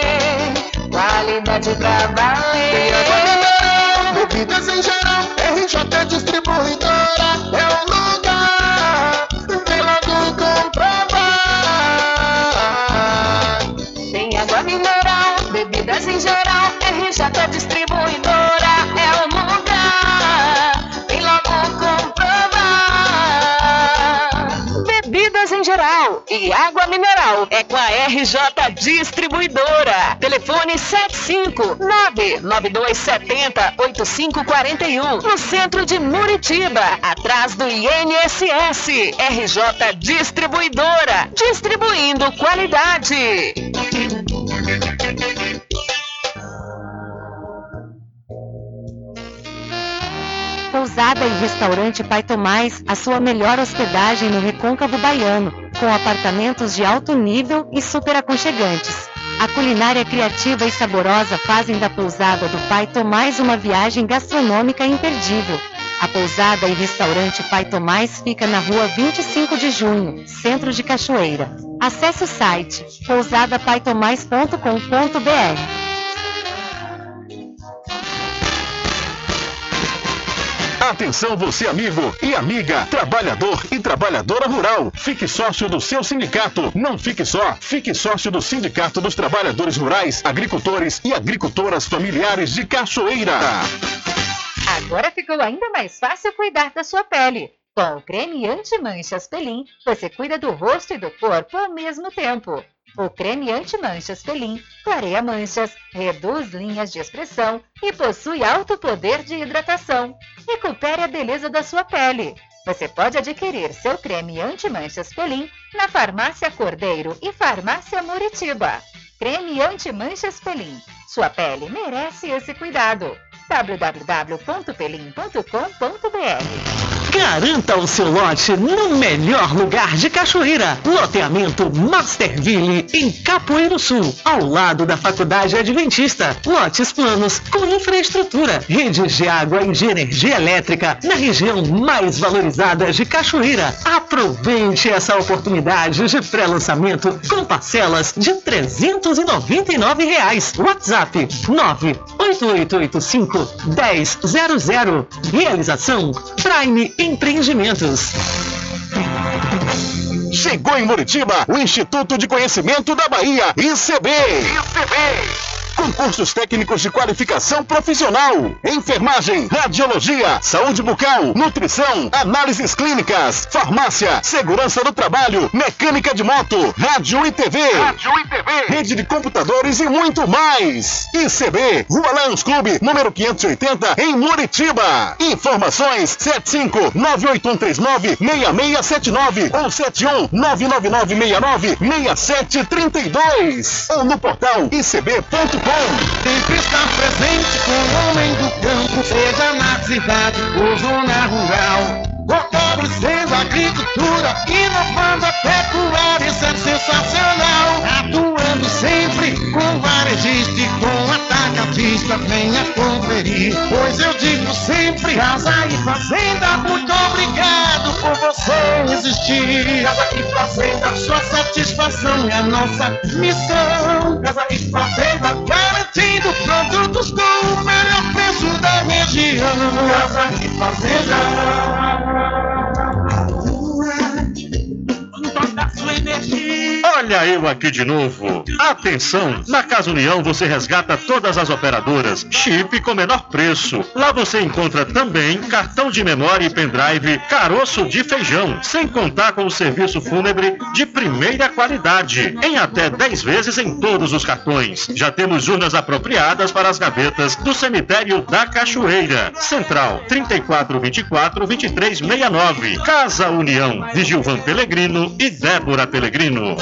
Qualidade pra valer. Tem água mineral, bebidas em geral. RJ Distribuidora é o lugar. Vem logo comprovar. Tem água mineral, bebidas em geral. RJ Distribuidora Geral e água mineral é com a RJ Distribuidora. Telefone 75992708541 no centro de Muritiba, atrás do INSS. RJ Distribuidora, distribuindo qualidade. Pousada e Restaurante Pai Tomás, a sua melhor hospedagem no Recôncavo Baiano, com apartamentos de alto nível e super aconchegantes. A culinária criativa e saborosa fazem da pousada do Pai Tomás uma viagem gastronômica imperdível. A pousada e restaurante Pai Tomás fica na rua 25 de junho, centro de Cachoeira. Acesse o site pousadapaitomais.com.br. Atenção você amigo e amiga, trabalhador e trabalhadora rural. Fique sócio do seu sindicato. Não fique só, fique sócio do Sindicato dos Trabalhadores Rurais, Agricultores e Agricultoras Familiares de Cachoeira. Agora ficou ainda mais fácil cuidar da sua pele. Com o creme anti-manchas Pelin, você cuida do rosto e do corpo ao mesmo tempo. O creme anti-manchas Pelin clareia manchas, reduz linhas de expressão e possui alto poder de hidratação. Recupere a beleza da sua pele. Você pode adquirir seu creme anti-manchas Pelin na Farmácia Cordeiro e Farmácia Muritiba. Creme anti-manchas Pelin. Sua pele merece esse cuidado. www.pelin.com.br Garanta o seu lote no melhor lugar de Cachoeira. Loteamento Masterville, em Capoeiro Sul, ao lado da Faculdade Adventista. Lotes planos com infraestrutura, redes de água e de energia elétrica na região mais valorizada de Cachoeira. Aproveite essa oportunidade de pré-lançamento com parcelas de 399 reais. WhatsApp 98885 1000. Realização Prime Empreendimentos. Chegou em Muritiba o Instituto de Conhecimento da Bahia, ICB. ICB. Concursos técnicos de qualificação profissional. Enfermagem, radiologia, saúde bucal, nutrição, análises clínicas, farmácia, segurança do trabalho, mecânica de moto, rádio e TV. Rádio e TV. Rede de computadores e muito mais. ICB, Rua Lions Clube, número 580, em Muritiba. Informações 75 98139 6679 ou 71 99969 6732 ou no portal icb.com Sempre estar presente com o homem do campo, seja na cidade ou zona rural. Fortalecendo a agricultura, inovando a pecuária, isso é sensacional. Sempre com varejista e com atacadista, venha conferir. Pois eu digo sempre, casa e fazenda, muito obrigado por você existir. Casa e fazenda, sua satisfação é a nossa missão. Casa e fazenda, garantindo produtos com o melhor preço da região. Casa e fazenda. Olha eu aqui de novo. Atenção! Na Casa União você resgata todas as operadoras, chip com menor preço. Lá você encontra também cartão de memória e pendrive, caroço de feijão, sem contar com o serviço fúnebre de primeira qualidade, em até 10 vezes em todos os cartões. Já temos urnas apropriadas para as gavetas do cemitério da Cachoeira. Central 3424 2369. Casa União, de Gilvan Pelegrino e Débora Pelegrino.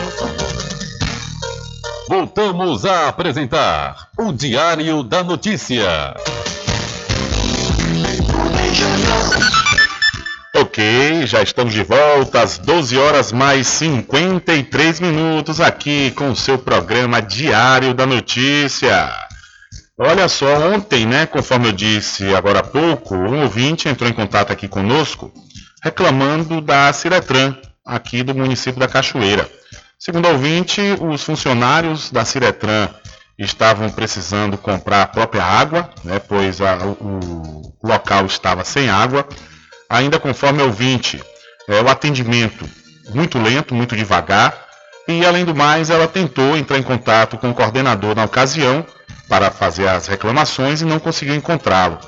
Voltamos a apresentar o Diário da Notícia. Ok, já estamos de volta às 12 horas mais 53 minutos aqui com o seu programa Diário da Notícia. Olha só, ontem, né, conforme eu disse agora há pouco, um ouvinte entrou em contato aqui conosco reclamando da Ciretran, aqui do município da Cachoeira. Segundo o ouvinte, os funcionários da Ciretran estavam precisando comprar a própria água, né, pois a, o, o local estava sem água. Ainda conforme ouvinte, é, o atendimento muito lento, muito devagar. E além do mais, ela tentou entrar em contato com o coordenador na ocasião para fazer as reclamações e não conseguiu encontrá-lo.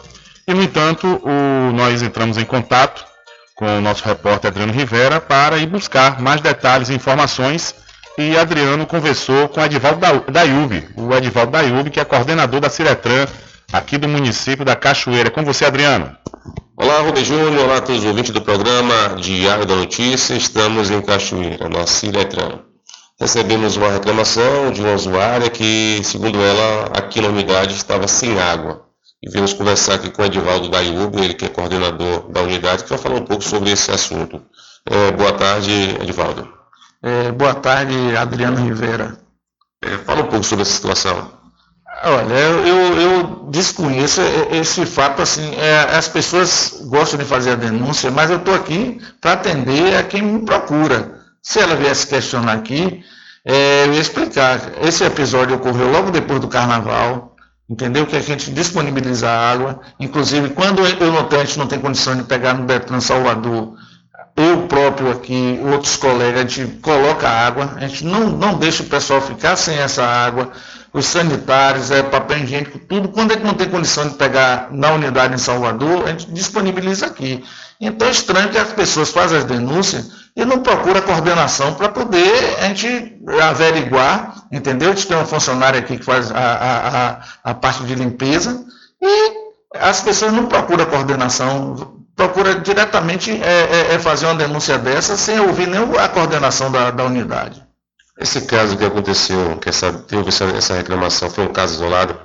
E no entanto, o, nós entramos em contato com o nosso repórter Adriano Rivera para ir buscar mais detalhes e informações. E Adriano conversou com o Edivaldo Dayub, o Edivaldo Dayub, que é coordenador da Ciretran aqui do município da Cachoeira. Com você, Adriano. Olá, Rubem Júnior, olá a todos os ouvintes do programa Diário da Notícia. Estamos em Cachoeira, na Ciretran. Recebemos uma reclamação de uma usuária que, segundo ela, aqui na unidade estava sem água e viemos conversar aqui com o Edivaldo Dayub, ele que é coordenador da unidade, que vai falar um pouco sobre esse assunto. É, boa tarde, Edivaldo. É, boa tarde, Adriano Rivera. É, fala um pouco sobre essa situação. Olha, eu, eu, eu desconheço esse fato, assim, é, as pessoas gostam de fazer a denúncia, mas eu estou aqui para atender a quem me procura. Se ela viesse questionar aqui, é, eu ia explicar. Esse episódio ocorreu logo depois do carnaval, entendeu? Que a gente disponibiliza água, inclusive quando a gente não tem condição de pegar no Detran Salvador, eu próprio aqui, outros colegas, a gente coloca água, a gente não, não deixa o pessoal ficar sem essa água, os sanitários, é, papel higiênico, tudo, quando a gente não tem condição de pegar na unidade em Salvador, a gente disponibiliza aqui. Então é estranho que as pessoas fazem as denúncias e não procura coordenação para poder a gente averiguar, entendeu? A gente tem um funcionário aqui que faz a, a, a, parte de limpeza e as pessoas não procuram coordenação, procura diretamente é, é, é fazer uma denúncia dessa sem ouvir nem a coordenação da, da unidade. Esse caso que aconteceu, que essa, teve essa, essa reclamação, foi um caso isolado?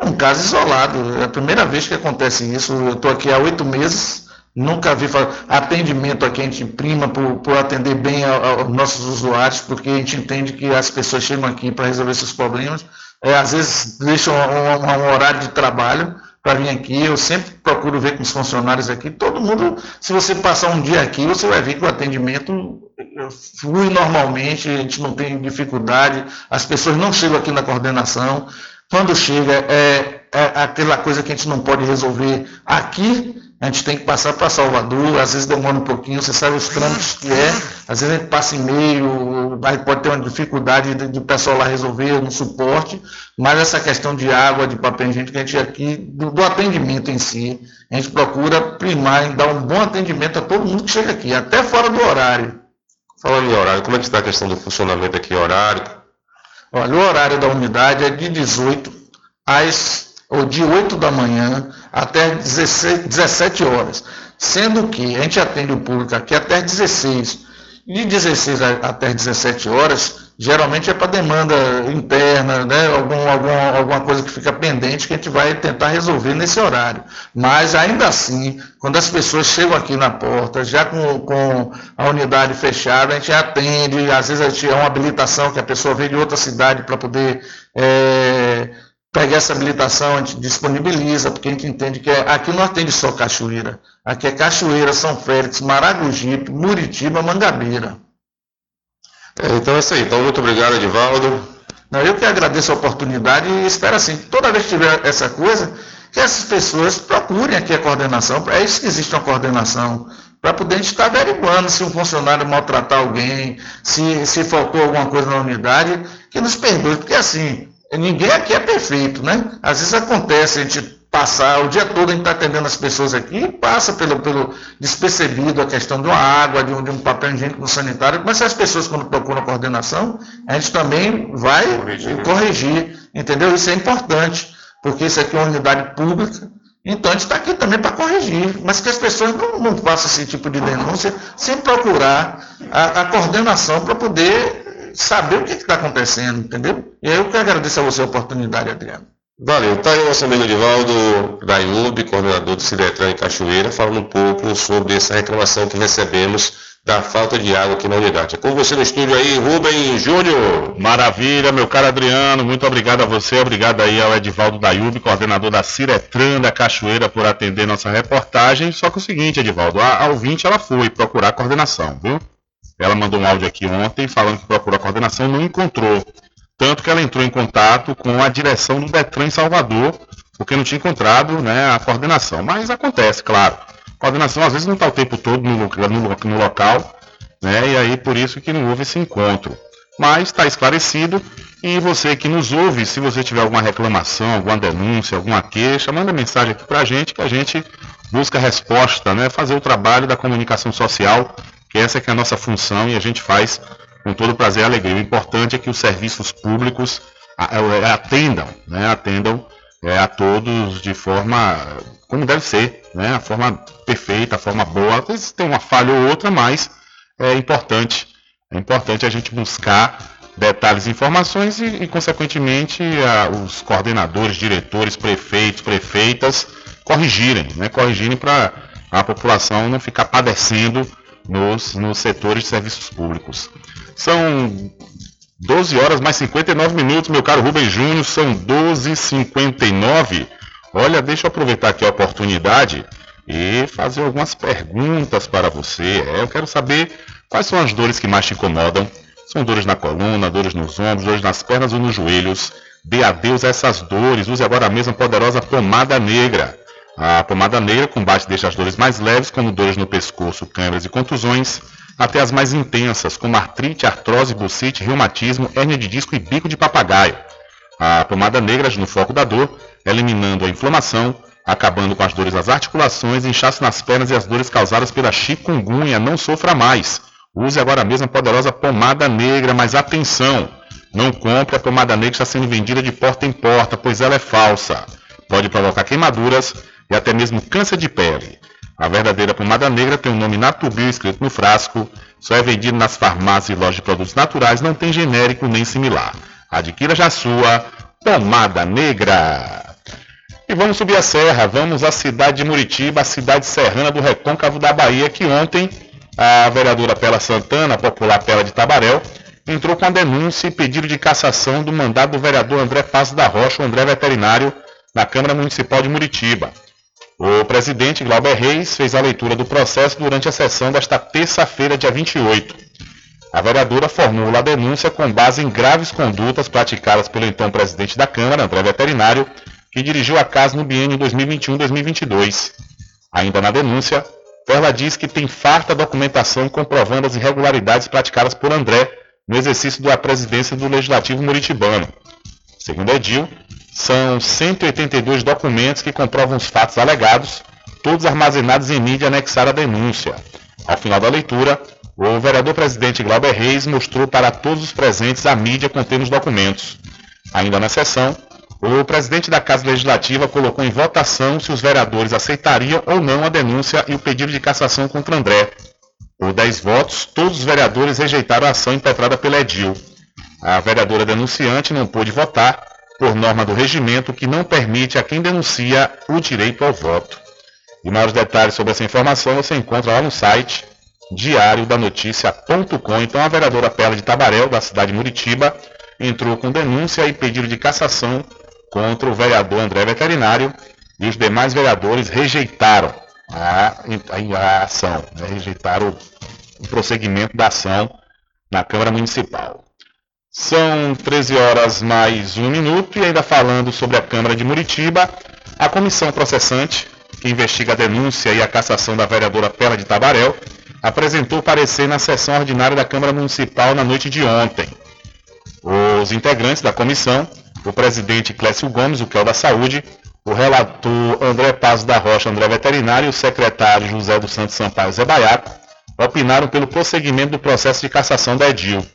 Um caso isolado. É a primeira vez que acontece isso. Eu estou aqui há oito meses Nunca vi. Atendimento aqui a gente prima por, por atender bem aos nossos usuários, porque a gente entende que as pessoas chegam aqui para resolver seus problemas. É, às vezes deixam um, um, um horário de trabalho para vir aqui. Eu sempre procuro ver com os funcionários aqui. Todo mundo, se você passar um dia aqui, você vai ver que o atendimento flui normalmente, a gente não tem dificuldade, as pessoas não chegam aqui na coordenação. Quando chega, é, é aquela coisa que a gente não pode resolver aqui, a gente tem que passar para Salvador, às vezes demora um pouquinho, você sabe os trâmites que é, às vezes a gente passa e-mail, aí pode ter uma dificuldade de, de o pessoal lá resolver no suporte, mas essa questão de água, de papel higiênico, a gente aqui, do, do, atendimento em si, a gente procura primar e dar um bom atendimento a todo mundo que chega aqui, até fora do horário. Falando em horário, como é que está a questão do funcionamento aqui, horário? Olha, o horário da unidade é de 18 às ou de 8 da manhã até 16, 17 horas, sendo que a gente atende o público aqui até 16. De 16 até 17 horas, geralmente é para demanda interna, né? Algum, algum, alguma coisa que fica pendente que a gente vai tentar resolver nesse horário. Mas ainda assim, quando as pessoas chegam aqui na porta, já com, com a unidade fechada, a gente atende, às vezes a gente é uma habilitação que a pessoa veio de outra cidade para poder. É, pegar essa habilitação, a gente disponibiliza, porque a gente entende que é, aqui não atende só Cachoeira. Aqui é Cachoeira, São Félix, Maragogipe, Muritiba, Mangabeira. É, então é isso aí. Então, muito obrigado, Edivaldo. Não, eu que agradeço a oportunidade e espero assim, toda vez que tiver essa coisa, que essas pessoas procurem aqui a coordenação. É isso que existe uma coordenação. Para poder a gente estar averiguando se um funcionário maltratar alguém, se, se faltou alguma coisa na unidade, que nos perdoe, porque assim, Ninguém aqui é perfeito, né? Às vezes acontece a gente passar o dia todo a gente está atendendo as pessoas aqui e passa pelo, pelo despercebido a questão de uma água, de um, de um papel higiênico no sanitário, mas se as pessoas quando procuram a coordenação, a gente também vai corrigir. corrigir, entendeu? Isso é importante, porque isso aqui é uma unidade pública, então a gente está aqui também para corrigir, mas que as pessoas não, não façam esse tipo de denúncia sem procurar a, a coordenação para poder saber o que está acontecendo, entendeu? E eu que agradeço a você a oportunidade, Adriano. Valeu. Está aí o nosso amigo Edivaldo Daiub, coordenador do Cidetran em Cachoeira, falando um pouco sobre essa reclamação que recebemos da falta de água aqui na unidade. É com você no estúdio aí, Rubem Júnior. Maravilha, meu caro Adriano, muito obrigado a você, obrigado aí ao Edivaldo Daiub, coordenador da Ciretran da Cachoeira, por atender nossa reportagem. Só que é o seguinte, Edivaldo, a, a ouvinte ela foi procurar coordenação, viu? Ela mandou um áudio aqui ontem falando que procurou a coordenação, não encontrou. Tanto que ela entrou em contato com a direção do Detran em Salvador, porque não tinha encontrado né, a coordenação. Mas acontece, claro. A coordenação às vezes não está o tempo todo no, no, no local, né, e aí por isso que não houve esse encontro. Mas está esclarecido e você que nos ouve, se você tiver alguma reclamação, alguma denúncia, alguma queixa, manda mensagem aqui para a gente que a gente busca resposta, né? fazer o trabalho da comunicação social que essa que é a nossa função e a gente faz com todo prazer e alegria. O importante é que os serviços públicos é, atendam, né, atendam é, a todos de forma como deve ser, né, a forma perfeita, a forma boa. Às vezes tem uma falha ou outra, mas é importante, é importante a gente buscar detalhes e informações e, e consequentemente, a, os coordenadores, diretores, prefeitos, prefeitas corrigirem, né, corrigirem para a população não ficar padecendo nos, nos setores de serviços públicos. São 12 horas mais 59 minutos, meu caro Rubem Júnior, são 12h59. Olha, deixa eu aproveitar aqui a oportunidade e fazer algumas perguntas para você. É, eu quero saber quais são as dores que mais te incomodam. São dores na coluna, dores nos ombros, dores nas pernas ou nos joelhos. Dê adeus a essas dores. Use agora a poderosa pomada negra. A pomada negra combate desde as dores mais leves, como dores no pescoço, câimbras e contusões, até as mais intensas, como artrite, artrose, bucite, reumatismo, hérnia de disco e bico de papagaio. A pomada negra no foco da dor, eliminando a inflamação, acabando com as dores das articulações, inchaço nas pernas e as dores causadas pela chikungunya. Não sofra mais. Use agora mesmo a poderosa pomada negra, mas atenção! Não compre a pomada negra que está sendo vendida de porta em porta, pois ela é falsa. Pode provocar queimaduras, e até mesmo câncer de pele. A verdadeira pomada negra tem o um nome Natubio escrito no frasco, só é vendido nas farmácias e lojas de produtos naturais, não tem genérico nem similar. Adquira já sua pomada negra. E vamos subir a serra, vamos à cidade de Muritiba, a cidade serrana do Recôncavo da Bahia, que ontem a vereadora Pela Santana, popular Pela de Tabarel, entrou com a denúncia e pedido de cassação do mandado do vereador André Paz da Rocha, o André Veterinário, na Câmara Municipal de Muritiba. O presidente Glauber Reis fez a leitura do processo durante a sessão desta terça-feira, dia 28. A vereadora formula a denúncia com base em graves condutas praticadas pelo então presidente da Câmara, André Veterinário, que dirigiu a casa no biênio 2021-2022. Ainda na denúncia, Perla diz que tem farta documentação comprovando as irregularidades praticadas por André no exercício da presidência do Legislativo Muritibano. Segundo Edil, são 182 documentos que comprovam os fatos alegados, todos armazenados em mídia anexada à denúncia. Ao final da leitura, o vereador presidente Glauber Reis mostrou para todos os presentes a mídia contendo os documentos. Ainda na sessão, o presidente da Casa Legislativa colocou em votação se os vereadores aceitariam ou não a denúncia e o pedido de cassação contra André. Por 10 votos, todos os vereadores rejeitaram a ação impetrada pela Edil. A vereadora denunciante não pôde votar por norma do regimento que não permite a quem denuncia o direito ao voto. E maiores detalhes sobre essa informação você encontra lá no site diariodanoticia.com. Então a vereadora Pela de Tabarel, da cidade de Muritiba, entrou com denúncia e pedido de cassação contra o vereador André Veterinário e os demais vereadores rejeitaram a, a, a ação, né? rejeitaram o prosseguimento da ação na Câmara Municipal. São 13 horas mais um minuto e ainda falando sobre a Câmara de Muritiba, a comissão processante, que investiga a denúncia e a cassação da vereadora Pela de Tabarel, apresentou parecer na sessão ordinária da Câmara Municipal na noite de ontem. Os integrantes da comissão, o presidente Clécio Gomes, o que é o da Saúde, o relator André Paz da Rocha, André Veterinário, e o secretário José dos Santos Sampaio Zé Baiaco, opinaram pelo prosseguimento do processo de cassação da Edil.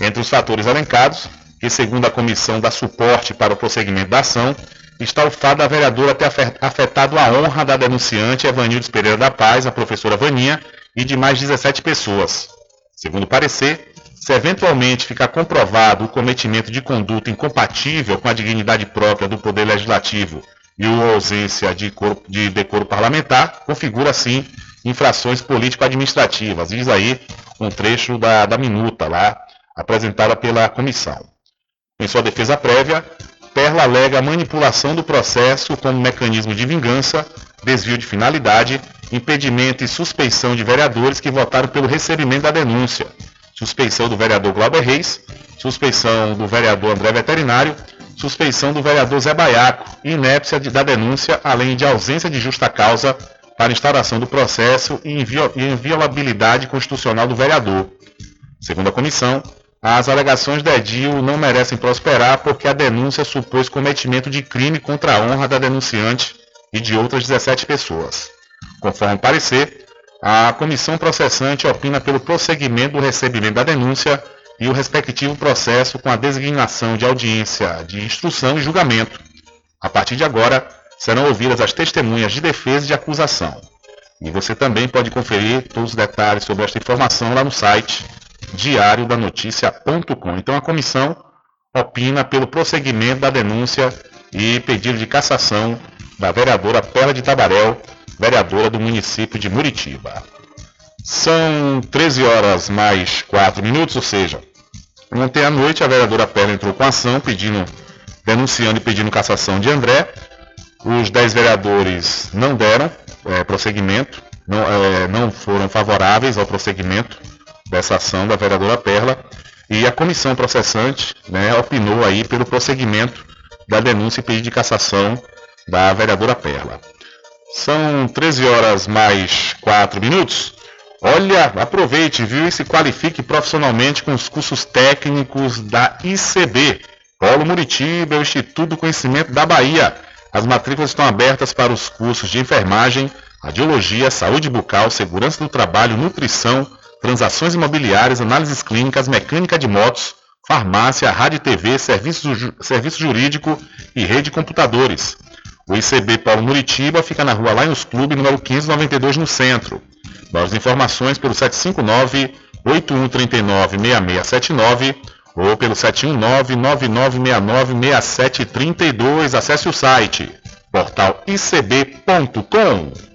Entre os fatores elencados, que segundo a comissão dá suporte para o prosseguimento da ação, está o fato da vereadora ter afetado a honra da denunciante Evanildes Pereira da Paz, a professora Vaninha, e de mais 17 pessoas. Segundo o parecer, se eventualmente ficar comprovado o cometimento de conduta incompatível com a dignidade própria do Poder Legislativo e a ausência de, corpo, de decoro parlamentar, configura, assim, infrações político-administrativas. Diz aí um trecho da, da minuta lá apresentada pela comissão. Em sua defesa prévia, Perla alega manipulação do processo como mecanismo de vingança, desvio de finalidade, impedimento e suspeição de vereadores que votaram pelo recebimento da denúncia, suspeição do vereador Glauber Reis, suspeição do vereador André Veterinário, suspeição do vereador Zé Baiaco e inépcia da denúncia, além de ausência de justa causa para instauração do processo e inviolabilidade constitucional do vereador. Segundo a comissão, as alegações da Edil não merecem prosperar porque a denúncia supôs cometimento de crime contra a honra da denunciante e de outras 17 pessoas. Conforme parecer, a comissão processante opina pelo prosseguimento do recebimento da denúncia e o respectivo processo com a designação de audiência de instrução e julgamento. A partir de agora, serão ouvidas as testemunhas de defesa e de acusação. E você também pode conferir todos os detalhes sobre esta informação lá no site diariodanoticia.com. Então a comissão opina pelo prosseguimento da denúncia e pedido de cassação da vereadora Perla de Tabarel, vereadora do município de Muritiba. São 13 horas mais 4 minutos, ou seja, ontem à noite a vereadora Perla entrou com ação pedindo, denunciando e pedindo cassação de André. Os 10 vereadores não deram é, prosseguimento, não, é, não foram favoráveis ao prosseguimento dessa ação da vereadora Perla e a comissão processante né, opinou aí pelo prosseguimento da denúncia e pedido de cassação da vereadora Perla. São 13 horas mais 4 minutos. Olha, aproveite, viu, e se qualifique profissionalmente com os cursos técnicos da ICB. Polo Muritiba, o Instituto do Conhecimento da Bahia. As matrículas estão abertas para os cursos de enfermagem, radiologia, saúde bucal, segurança do trabalho, nutrição, transações imobiliárias, análises clínicas, mecânica de motos, farmácia, rádio e TV, serviço, serviço jurídico e rede de computadores. O ICB Paulo Muritiba fica na rua Lions Clube, número 1592, no centro. Mais informações pelo 759-8139-6679 ou pelo 719-9969-6732. Acesse o site portal icb.com.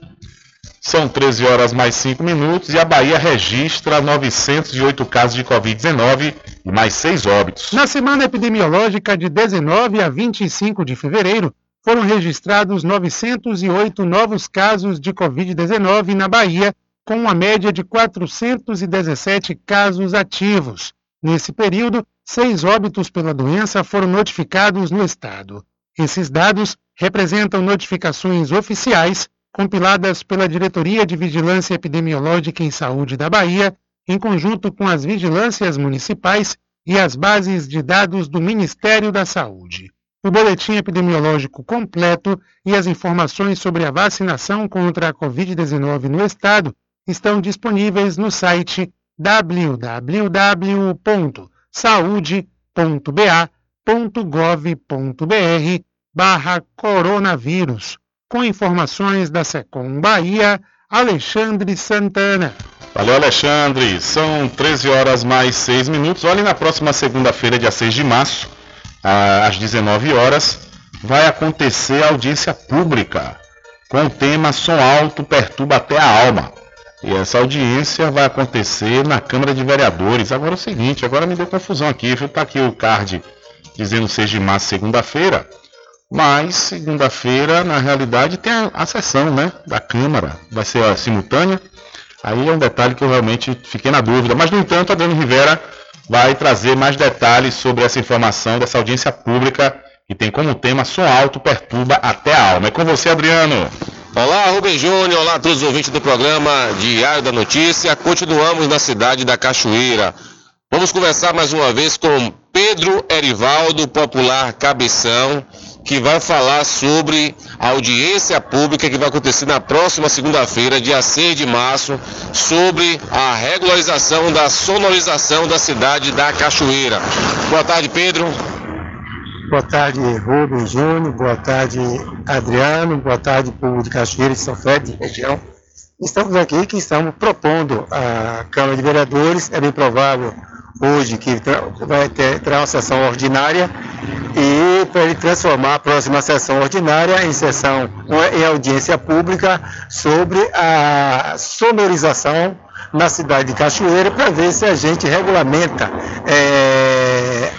São 13 horas mais 5 minutos e a Bahia registra 908 casos de Covid-19 e mais 6 óbitos. Na semana epidemiológica de 19 a 25 de fevereiro, foram registrados 908 novos casos de Covid-19 na Bahia, com uma média de 417 casos ativos. Nesse período, seis óbitos pela doença foram notificados no estado. Esses dados representam notificações oficiais compiladas pela Diretoria de Vigilância Epidemiológica em Saúde da Bahia, em conjunto com as vigilâncias municipais e as bases de dados do Ministério da Saúde. O boletim epidemiológico completo e as informações sobre a vacinação contra a Covid-19 no estado estão disponíveis no site www.saude.ba.gov.br barra coronavírus, com informações da Secom Bahia, Alexandre Santana. Valeu, Alexandre. São 13 horas mais 6 minutos. Olha, na próxima segunda-feira, dia 6 de março, às 19 horas, vai acontecer a audiência pública com o tema Som Alto Perturba Até a Alma. E essa audiência vai acontecer na Câmara de Vereadores. Agora é o seguinte, agora me deu confusão aqui, viu? Tá aqui o card dizendo 6 de março, segunda-feira. Mas segunda-feira, na realidade, tem a, a sessão né, da Câmara. Vai ser a simultânea. Aí é um detalhe que eu realmente fiquei na dúvida. Mas, no entanto, Adriano Rivera vai trazer mais detalhes sobre essa informação dessa audiência pública que tem como tema Som Alto Perturba Até a Alma. É com você, Adriano. Olá, Rubem Júnior. Olá a todos os ouvintes do programa Diário da Notícia. Continuamos na cidade da Cachoeira. Vamos conversar mais uma vez com Pedro Erivaldo, popular Cabeção, que vai falar sobre a audiência pública que vai acontecer na próxima segunda-feira, dia 6 de março, sobre a regularização da sonorização da cidade da Cachoeira. Boa tarde, Pedro. Boa tarde, Rubens Júnior. Boa tarde, Adriano. Boa tarde, povo de Cachoeira, de São de região. Estamos aqui que estamos propondo a Câmara de Vereadores, é bem provável hoje que vai ter, terá uma sessão ordinária e para ele transformar a próxima sessão ordinária em sessão em audiência pública sobre a sonorização na cidade de Cachoeira para ver se a gente regulamenta é,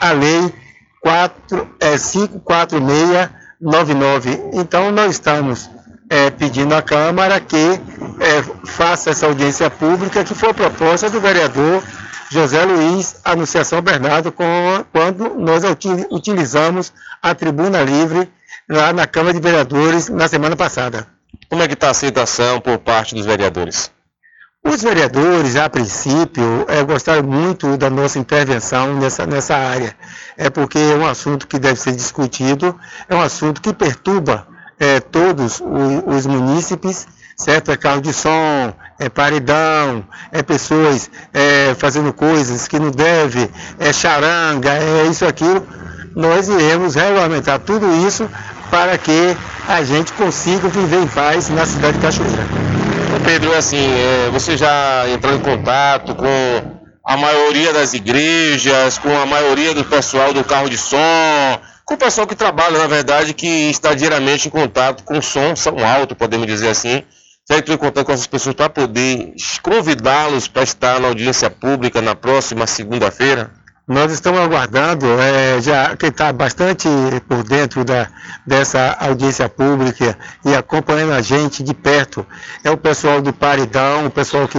a lei 4, é, 54699. Então nós estamos é, pedindo à Câmara que é, faça essa audiência pública que foi proposta do vereador José Luiz Anunciação Bernardo com, quando nós utilizamos a tribuna livre lá na Câmara de Vereadores na semana passada. Como é que está a aceitação por parte dos vereadores? Os vereadores, a princípio, é, gostaram muito da nossa intervenção nessa, nessa área. É porque é um assunto que deve ser discutido, é um assunto que perturba é, todos os, os munícipes certo? É carro de som, é paredão, é pessoas é, fazendo coisas que não deve, é charanga, é isso, aquilo. Nós iremos regulamentar tudo isso para que a gente consiga viver em paz na cidade de Cachoeira. Pedro, assim, é, você já entrou em contato com a maioria das igrejas, com a maioria do pessoal do carro de som, com o pessoal que trabalha, na verdade, que está diariamente em contato com som, som alto, podemos dizer assim, já entrou em contato com essas pessoas para poder convidá-los para estar na audiência pública na próxima segunda-feira? Nós estamos aguardando, é, já quem está bastante por dentro da, dessa audiência pública e acompanhando a gente de perto, é o pessoal do Paridão, o pessoal que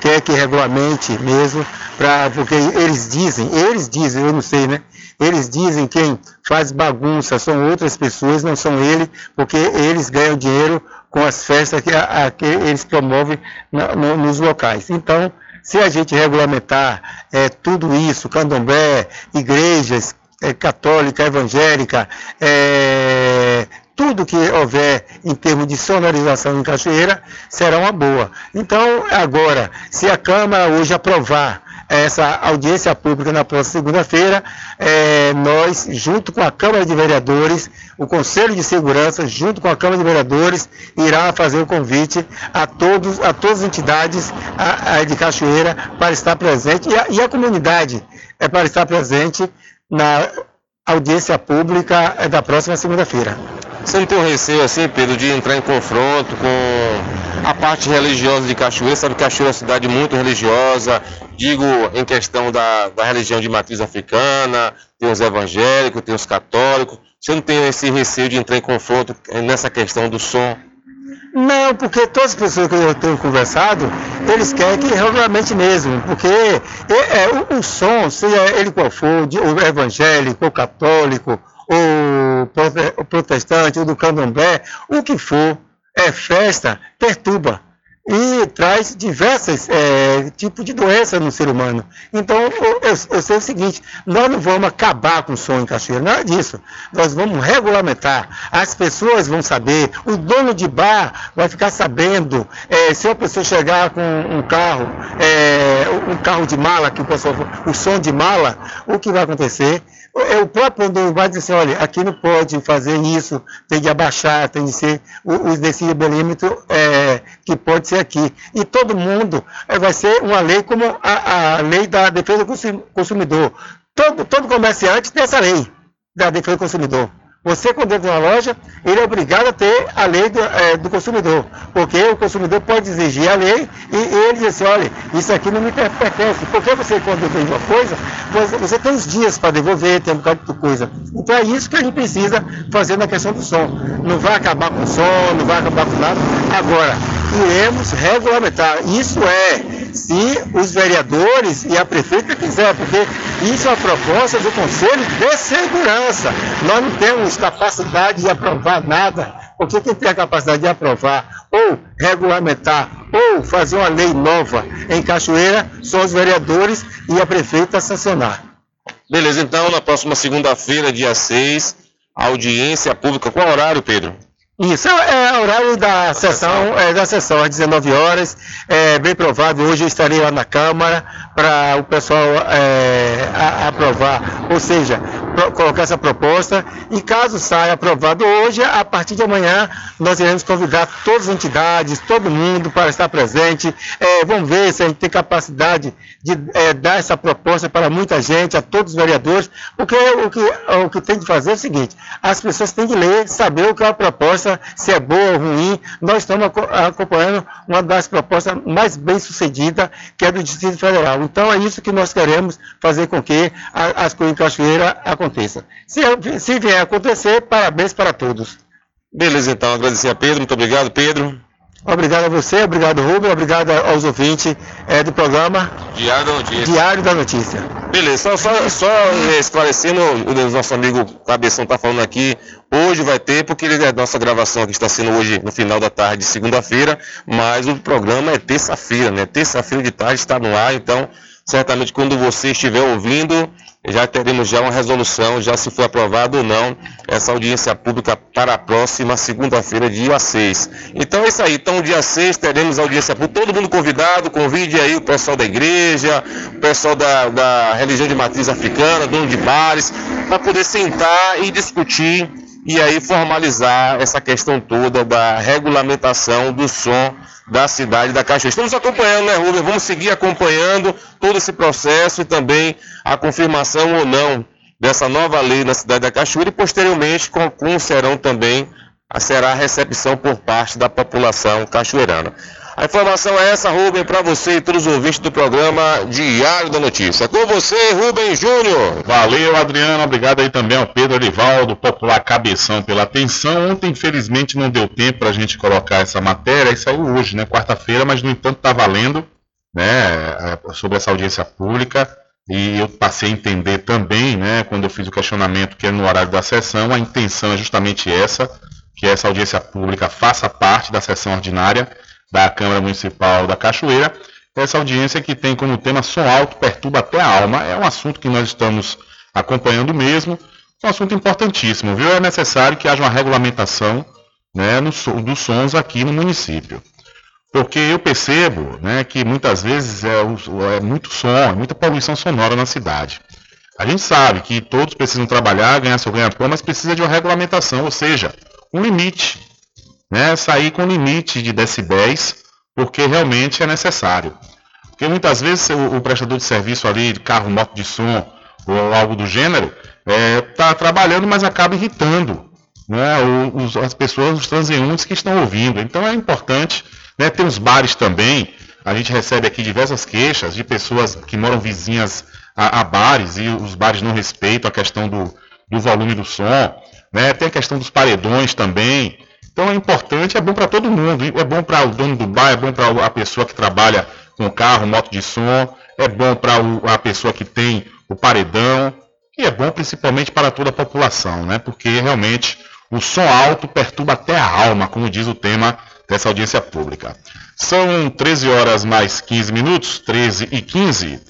quer que regulamente mesmo, pra, porque eles dizem, eles dizem, eu não sei, né? Eles dizem quem faz bagunça são outras pessoas, não são eles, porque eles ganham dinheiro com as festas que, a, que eles promovem na, no, nos locais. Então, se a gente regulamentar é, tudo isso, candomblé, igrejas é, católica, evangélica, é, tudo que houver em termos de sonorização em Cachoeira será uma boa. Então, agora, se a Câmara hoje aprovar essa audiência pública na próxima segunda-feira. É, nós, junto com a Câmara de Vereadores, o Conselho de Segurança, junto com a Câmara de Vereadores, irá fazer o convite a, todos, a todas as entidades a, a de Cachoeira para estar presente e a, e a comunidade é para estar presente na audiência pública é da próxima segunda-feira. Você não tem um receio assim, Pedro, de entrar em confronto com a parte religiosa de Cachoeira? Sabe que Cachoeira é uma cidade muito religiosa, digo em questão da, da religião de matriz africana, tem os evangélicos, tem os católicos. Você não tem esse receio de entrar em confronto nessa questão do som? Não, porque todas as pessoas que eu tenho conversado, eles querem que regulamente mesmo, porque é, é, o, o, som, seja ele qual for, de, evangélico, o católico, o protestante, o do candomblé, o que for, é festa, perturba e traz diversos é, tipos de doenças no ser humano. Então, eu, eu, sei o seguinte, nós não vamos acabar com o som em Cachoeira, nada disso. Nós vamos regulamentar, as pessoas vão saber, o dono de bar vai ficar sabendo, é, se a pessoa chegar com um carro, é, um carro de mala, que o pessoal, o som de mala, o que vai acontecer? É, o próprio dono vai dizer assim, olha, aqui não pode fazer isso, tem de abaixar, tem de ser o, o decibelímetro é, que pode ser aqui. E todo mundo é, vai ser uma lei como a, a lei da defesa do consumidor. Todo, todo comerciante tem essa lei da defesa do consumidor. Você, quando entra na loja, ele é obrigado a ter a lei do, é, do, consumidor, porque o consumidor pode exigir a lei e, e ele diz assim, olha, isso aqui não me pertence. Porque você, quando vende uma coisa, você, você tem os dias para devolver, tem um bocado de coisa. Então é isso que a gente precisa fazer na questão do som. Não vai acabar com o som, não vai acabar com nada. Agora, iremos regulamentar. Isso é se os vereadores e a prefeita quiser, porque isso é uma proposta do Conselho de Segurança. Nós não temos capacidade de aprovar nada, porque quem tem a capacidade de aprovar ou regulamentar ou fazer uma lei nova em Cachoeira são os vereadores e a prefeita sancionar. Beleza, então na próxima segunda-feira, dia 6, audiência pública. Qual horário, Pedro? Isso, é, é horário da sessão, é, da sessão às 19 horas. É bem provável, hoje eu estarei lá na Câmara para o pessoal é, a, aprovar, ou seja, pro, colocar essa proposta. E caso saia aprovado hoje, a partir de amanhã, nós iremos convidar todas as entidades, todo mundo para estar presente. É, vamos ver se a gente tem capacidade de é, dar essa proposta para muita gente, a todos os vereadores, porque o que, o que tem de fazer é o seguinte: as pessoas têm que ler, saber o que é a proposta se é boa ou ruim. Nós estamos acompanhando uma das propostas mais bem sucedidas, que é do Distrito Federal. Então é isso que nós queremos fazer com que as coisas em Cachoeira aconteçam. Se, se vier a acontecer, parabéns para todos. Beleza, então. Agradecer a Pedro. Muito obrigado, Pedro. Obrigado a você, obrigado Rubem, obrigado aos ouvintes é, do programa Diário da Notícia. Diário da Notícia. Beleza, só, só, só esclarecendo, o nosso amigo Cabeção está falando aqui, hoje vai ter, porque a é nossa gravação aqui está sendo hoje no final da tarde, segunda-feira, mas o programa é terça-feira, né? Terça-feira de tarde está no ar, então certamente quando você estiver ouvindo, já teremos já uma resolução, já se foi aprovado ou não, essa audiência pública para a próxima segunda-feira, dia 6. Então é isso aí. Então, dia 6 teremos audiência pública, todo mundo convidado, convide aí o pessoal da igreja, o pessoal da, da religião de matriz africana, dono de bares, para poder sentar e discutir e aí formalizar essa questão toda da regulamentação do som da cidade da Cachoeira. Estamos acompanhando, né, Rubem? Vamos seguir acompanhando todo esse processo e também a confirmação ou não dessa nova lei na cidade da Cachoeira e posteriormente com, com serão também será a recepção por parte da população cachoeirana. A informação é essa, Rubem, para você e todos os ouvintes do programa Diário da Notícia. Com você, Rubem Júnior. Valeu, Adriano. Obrigado aí também ao Pedro Arivaldo, popular cabeção, pela atenção. Ontem, infelizmente, não deu tempo para a gente colocar essa matéria. Isso saiu hoje, né? Quarta-feira, mas no entanto está valendo, né? É, sobre essa audiência pública. E eu passei a entender também, né, quando eu fiz o questionamento que é no horário da sessão, a intenção é justamente essa, que essa audiência pública faça parte da sessão ordinária da Câmara Municipal da Cachoeira. Essa audiência que tem como tema som alto perturba até a alma. É um assunto que nós estamos acompanhando mesmo. É um assunto importantíssimo, viu? É necessário que haja uma regulamentação né, no, dos sons aqui no município. Porque eu percebo né, que muitas vezes é, é muito som, é muita poluição sonora na cidade. A gente sabe que todos precisam trabalhar, ganhar seu ganha-pão, mas precisa de uma regulamentação, ou seja, um limite né, sair com limite de decibéis, porque realmente é necessário. Porque muitas vezes o, o prestador de serviço ali, de carro, moto de som, ou algo do gênero, está trabalhando, mas acaba irritando né, os, as pessoas, os transeuntes que estão ouvindo. Então é importante, né, tem os bares também, a gente recebe aqui diversas queixas de pessoas que moram vizinhas a, a bares e os bares não respeitam a questão do, do volume do som, né, tem a questão dos paredões também. Então é importante, é bom para todo mundo, é bom para o dono do bar, é bom para a pessoa que trabalha com carro, moto de som, é bom para a pessoa que tem o paredão, e é bom principalmente para toda a população, né? Porque realmente o som alto perturba até a alma, como diz o tema dessa audiência pública. São 13 horas mais 15 minutos, 13 e 15.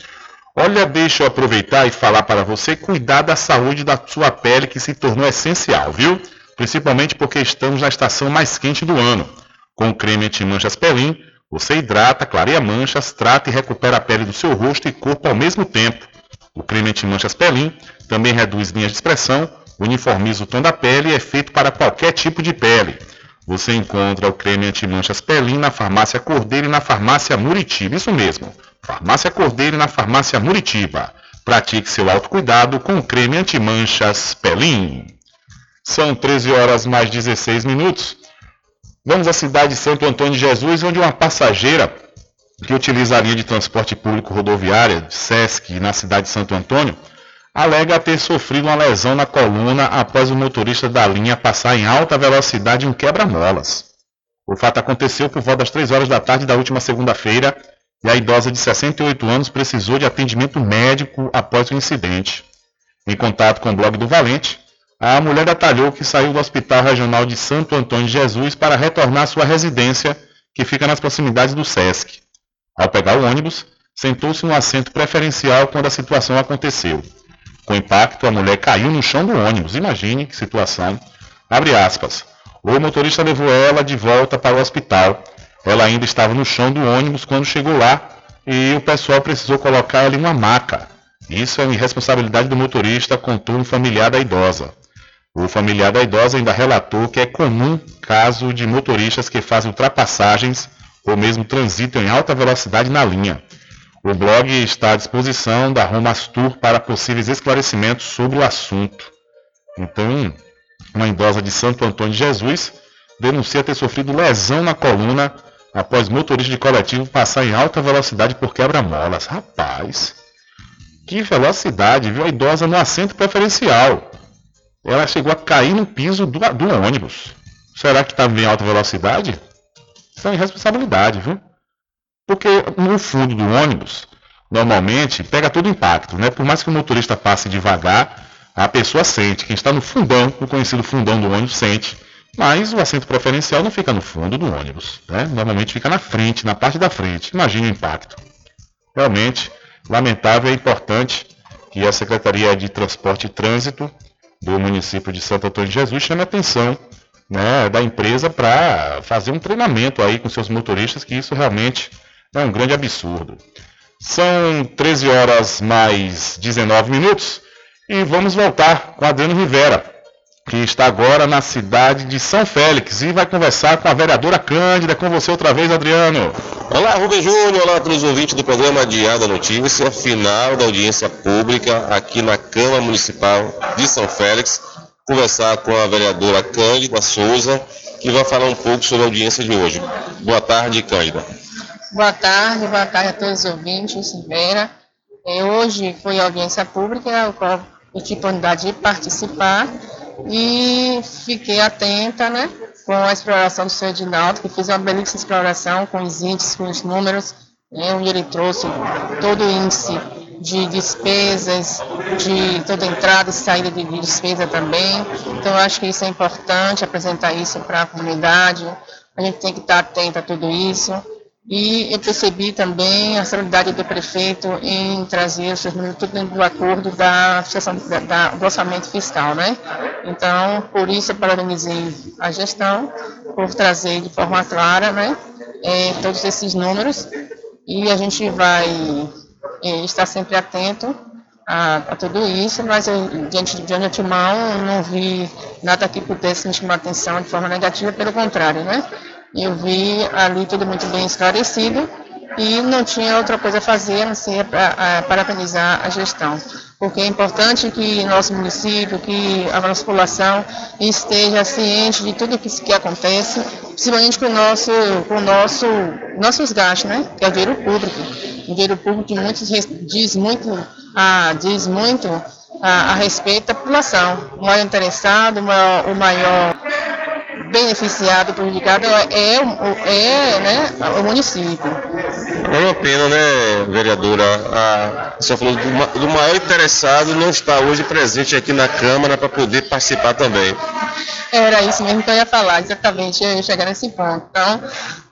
Olha, deixa eu aproveitar e falar para você cuidar da saúde da sua pele que se tornou essencial, viu? Principalmente porque estamos na estação mais quente do ano. Com o creme anti-manchas Pelin, você hidrata, clareia manchas, trata e recupera a pele do seu rosto e corpo ao mesmo tempo. O creme anti-manchas Pelin também reduz linhas de expressão, uniformiza o tom da pele e é feito para qualquer tipo de pele. Você encontra o creme anti-manchas Pelin na farmácia Cordeiro e na farmácia Muritiba. Isso mesmo, farmácia Cordeiro e na farmácia Muritiba. Pratique seu autocuidado com o creme anti-manchas Pelin. São 13 horas mais 16 minutos. Vamos à cidade de Santo Antônio de Jesus, onde uma passageira que utiliza a linha de transporte público rodoviária, SESC, na cidade de Santo Antônio, alega ter sofrido uma lesão na coluna após o motorista da linha passar em alta velocidade um quebra-molas. O fato aconteceu por volta das 3 horas da tarde da última segunda-feira e a idosa de 68 anos precisou de atendimento médico após o incidente. Em contato com o blog do Valente, a mulher detalhou que saiu do Hospital Regional de Santo Antônio de Jesus para retornar à sua residência, que fica nas proximidades do SESC. Ao pegar o ônibus, sentou-se no assento preferencial quando a situação aconteceu. Com impacto, a mulher caiu no chão do ônibus. Imagine que situação. Abre aspas. O motorista levou ela de volta para o hospital. Ela ainda estava no chão do ônibus quando chegou lá e o pessoal precisou colocar em uma maca. Isso é irresponsabilidade do motorista, contou um familiar da idosa. O familiar da idosa ainda relatou que é comum caso de motoristas que fazem ultrapassagens ou mesmo transitam em alta velocidade na linha. O blog está à disposição da Romastur para possíveis esclarecimentos sobre o assunto. Então, uma idosa de Santo Antônio de Jesus denuncia ter sofrido lesão na coluna após motorista de coletivo passar em alta velocidade por quebra-molas. Rapaz, que velocidade, viu? A idosa no assento preferencial. Ela chegou a cair no piso do, do ônibus. Será que estava em alta velocidade? Isso é irresponsabilidade, viu? Porque no fundo do ônibus, normalmente, pega todo o impacto, né? Por mais que o motorista passe devagar, a pessoa sente. Quem está no fundão, o conhecido fundão do ônibus, sente. Mas o assento preferencial não fica no fundo do ônibus, né? Normalmente fica na frente, na parte da frente. Imagine o impacto. Realmente, lamentável e importante que a Secretaria de Transporte e Trânsito do município de Santo Antônio de Jesus chame atenção né, da empresa para fazer um treinamento aí com seus motoristas, que isso realmente é um grande absurdo. São 13 horas mais 19 minutos e vamos voltar com Adriano Rivera, que está agora na cidade de São Félix e vai conversar com a vereadora Cândida. Com você outra vez, Adriano. Olá, Rubem Júnior. Olá a todos os ouvintes do programa Diário da Notícia, final da audiência pública aqui na Câmara Municipal de São Félix conversar com a vereadora Cândida Souza, que vai falar um pouco sobre a audiência de hoje. Boa tarde, Cândida. Boa tarde, boa tarde a todos os ouvintes, Silveira. É, hoje foi a audiência pública, a qual eu tive a oportunidade de participar e fiquei atenta né, com a exploração do senhor Edinaldo, que fez uma belíssima exploração com os índices, com os números, né, onde ele trouxe todo o índice de despesas, de toda entrada e saída de despesa também. Então, eu acho que isso é importante, apresentar isso para a comunidade. A gente tem que estar atento a tudo isso. E eu percebi também a solidariedade do prefeito em trazer os seus números tudo dentro do acordo da, da, da, do orçamento fiscal, né? Então, por isso eu parabenizei a gestão por trazer de forma clara, né, é, todos esses números e a gente vai está sempre atento a, a, tudo isso, mas eu, diante de antemão, não vi nada que pudesse me chamar atenção de forma negativa, pelo contrário, né? Eu vi ali tudo muito bem esclarecido e não tinha outra coisa a fazer a não ser para, parabenizar a gestão. porque é importante que nosso município, que a nossa população esteja ciente de tudo que, que acontece, principalmente com o nosso, com nosso, nossos gastos, né? Que é o dinheiro público. O dinheiro público que muitos diz muito, ah, diz muito a, a respeito da população. O maior interessado, o maior, o maior beneficiado, prejudicado é, é, é né, o município. É uma pena, né, vereadora? A, a senhora falou do, do maior interessado não está hoje presente aqui na Câmara para poder participar também. Era isso mesmo que eu ia falar, exatamente, eu ia chegar nesse ponto. Então,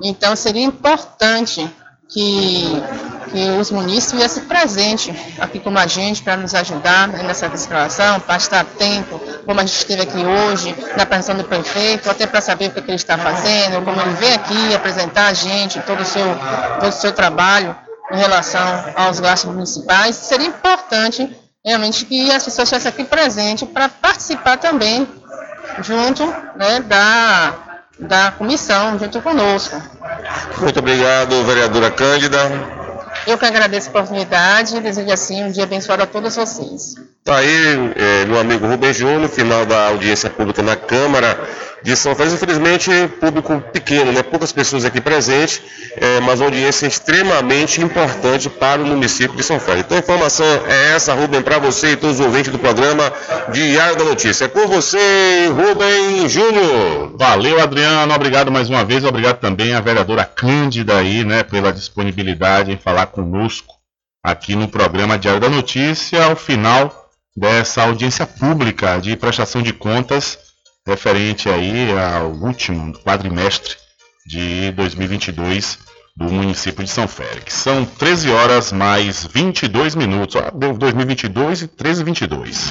então seria importante que, que os munícipes viessem presentes aqui como a gente para nos ajudar nessa fiscalização, para estar atento, como a gente esteve aqui hoje, na apresentação do prefeito, até para saber o que, que ele está fazendo, como ele vem aqui apresentar a gente todo o seu, todo o seu trabalho em relação aos gastos municipais. Seria importante realmente que as pessoas estivessem aqui presentes para participar também junto né, da da comissão junto conosco. Muito obrigado, vereadora Cândida. Eu que agradeço a oportunidade e desejo assim um dia abençoado a todos vocês. Está aí, é, meu amigo Rubem Júnior, final da audiência pública na Câmara de São Félix, infelizmente público pequeno, né? poucas pessoas aqui presentes, é, mas uma audiência extremamente importante para o município de São Félix. Então a informação é essa, Rubem, para você e todos os ouvintes do programa Diário da Notícia. É com você, Rubem Júnior. Valeu, Adriano, obrigado mais uma vez, obrigado também à vereadora Cândida aí, né, pela disponibilidade em falar conosco aqui no programa Diário da Notícia, ao final dessa audiência pública de prestação de contas referente aí ao último quadrimestre de 2022 do município de São Félix. São 13 horas mais 22 minutos. Ó, deu 2022 e 13 22.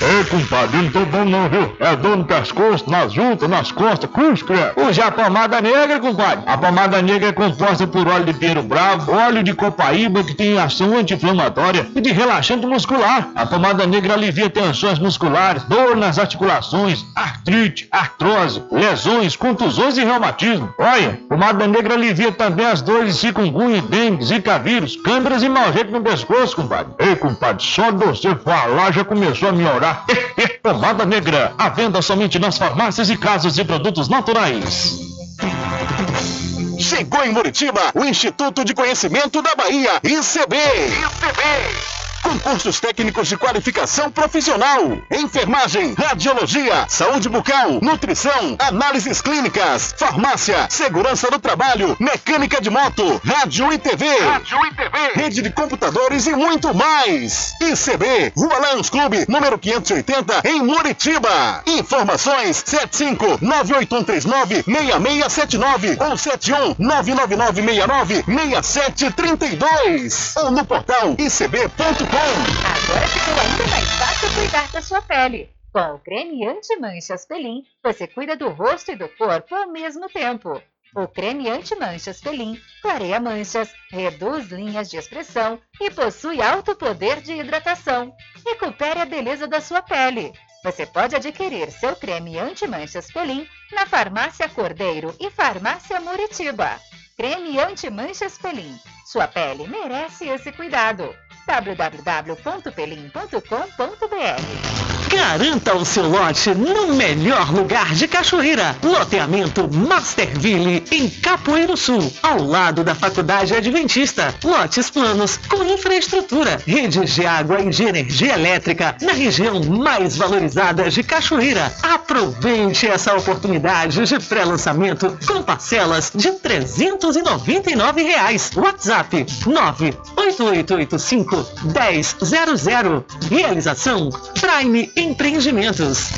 Ei, compadre, não tô bom não, viu? É dor no pescoço, nas juntas, nas costas, cuscra. Use a pomada negra, compadre. A pomada negra é composta por óleo de pinheiro bravo, óleo de copaíba que tem ação anti-inflamatória e de relaxante muscular. A pomada negra alivia tensões musculares, dor nas articulações, artrite, artrose, lesões, contusões e reumatismo. Olha, pomada negra alivia também as dores de chikungunya, dengue, zika vírus, câmeras e mau jeito no pescoço, compadre. Ei, compadre, só de você falar já começou a melhorar Pomada Negra, à venda somente nas farmácias e casas de produtos naturais. Chegou em Muritiba o Instituto de Conhecimento da Bahia, ICB. ICB. Concursos técnicos de qualificação profissional. Enfermagem, radiologia, saúde bucal, nutrição, análises clínicas, farmácia, segurança do trabalho, mecânica de moto, rádio e TV. Rádio e TV. Rede de computadores e muito mais. ICB, Rua Lions Clube, número 580, em Muritiba. Informações 75 98139 6679 ou 71 99969 6732 ou no portal icb.com Agora ficou ainda mais fácil cuidar da sua pele. Com o creme anti-manchas Pelin, você cuida do rosto e do corpo ao mesmo tempo. O creme anti-manchas Pelin clareia manchas, reduz linhas de expressão e possui alto poder de hidratação. Recupere a beleza da sua pele. Você pode adquirir seu creme anti-manchas Pelin na Farmácia Cordeiro e Farmácia Muritiba. Creme anti-manchas Pelin. Sua pele merece esse cuidado www.pelim.com.br Garanta o seu lote no melhor lugar de Cachoeira. Loteamento Masterville, em Capoeiro Sul, ao lado da Faculdade Adventista. Lotes planos com infraestrutura, redes de água e de energia elétrica na região mais valorizada de Cachoeira. Aproveite essa oportunidade de pré-lançamento com parcelas de 399 reais. WhatsApp 98885 1000. Realização Prime Empreendimentos.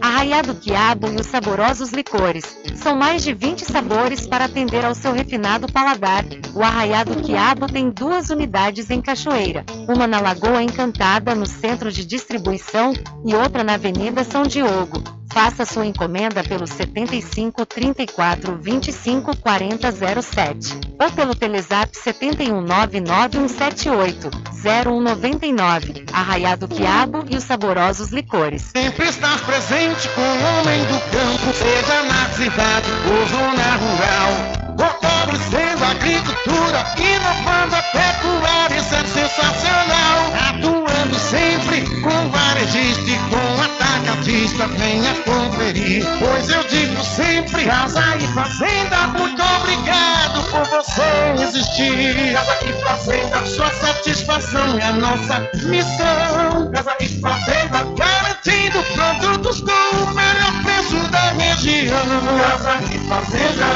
A Arraiado Quiabo e os saborosos licores. São mais de 20 sabores para atender ao seu refinado paladar. O Arraiado Quiabo tem duas unidades em Cachoeira, uma na Lagoa Encantada, no centro de distribuição, e outra na Avenida São Diogo. Faça sua encomenda pelo 75 34 25 40 07 ou pelo Telezap 71 99178 0199. Arraiado Quiabo e os saborosos licores. Sempre estás presente com o homem do campo, seja na cidade ou zona rural. Fortalecendo a agricultura, inovando a pecuária, isso é sensacional. Atuando sempre com varejista com atacadista, venha conferir. Pois eu digo sempre, casa e fazenda, muito obrigado por você existir. Casa e fazenda, sua satisfação é a nossa missão. Casa e fazenda, garantindo produtos com o melhor preço da região. Casa e fazenda.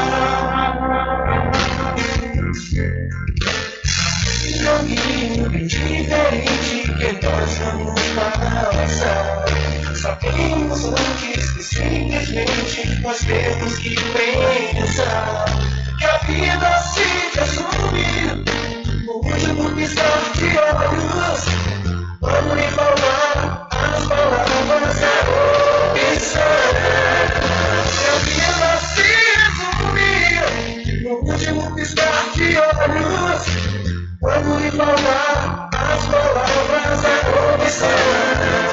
Joguinho bem diferente que nós vamos passar. Sabemos antes que simplesmente nós temos que pensar que a vida se resume no último piscar de olhos. Vamos lhe falar as palavras da opção. Que a vida se resume no último piscar de olhos. Vamos lhe falar as palavras da opção.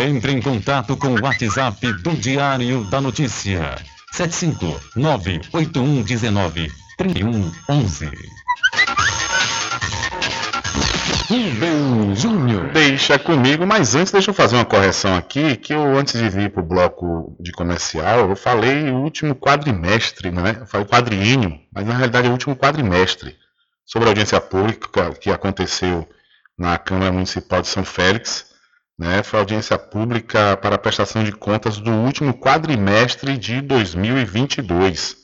Entre em contato com o WhatsApp do Diário da Notícia. 759-8119-3111. Rubem Júnior. Deixa comigo, mas antes deixa eu fazer uma correção aqui, que eu antes de vir para o bloco de comercial, eu falei o último quadrimestre, né? Eu falei quadriênio, mas na realidade é o último quadrimestre sobre a audiência pública que aconteceu na Câmara Municipal de São Félix né, foi audiência pública para a prestação de contas do último quadrimestre de 2022.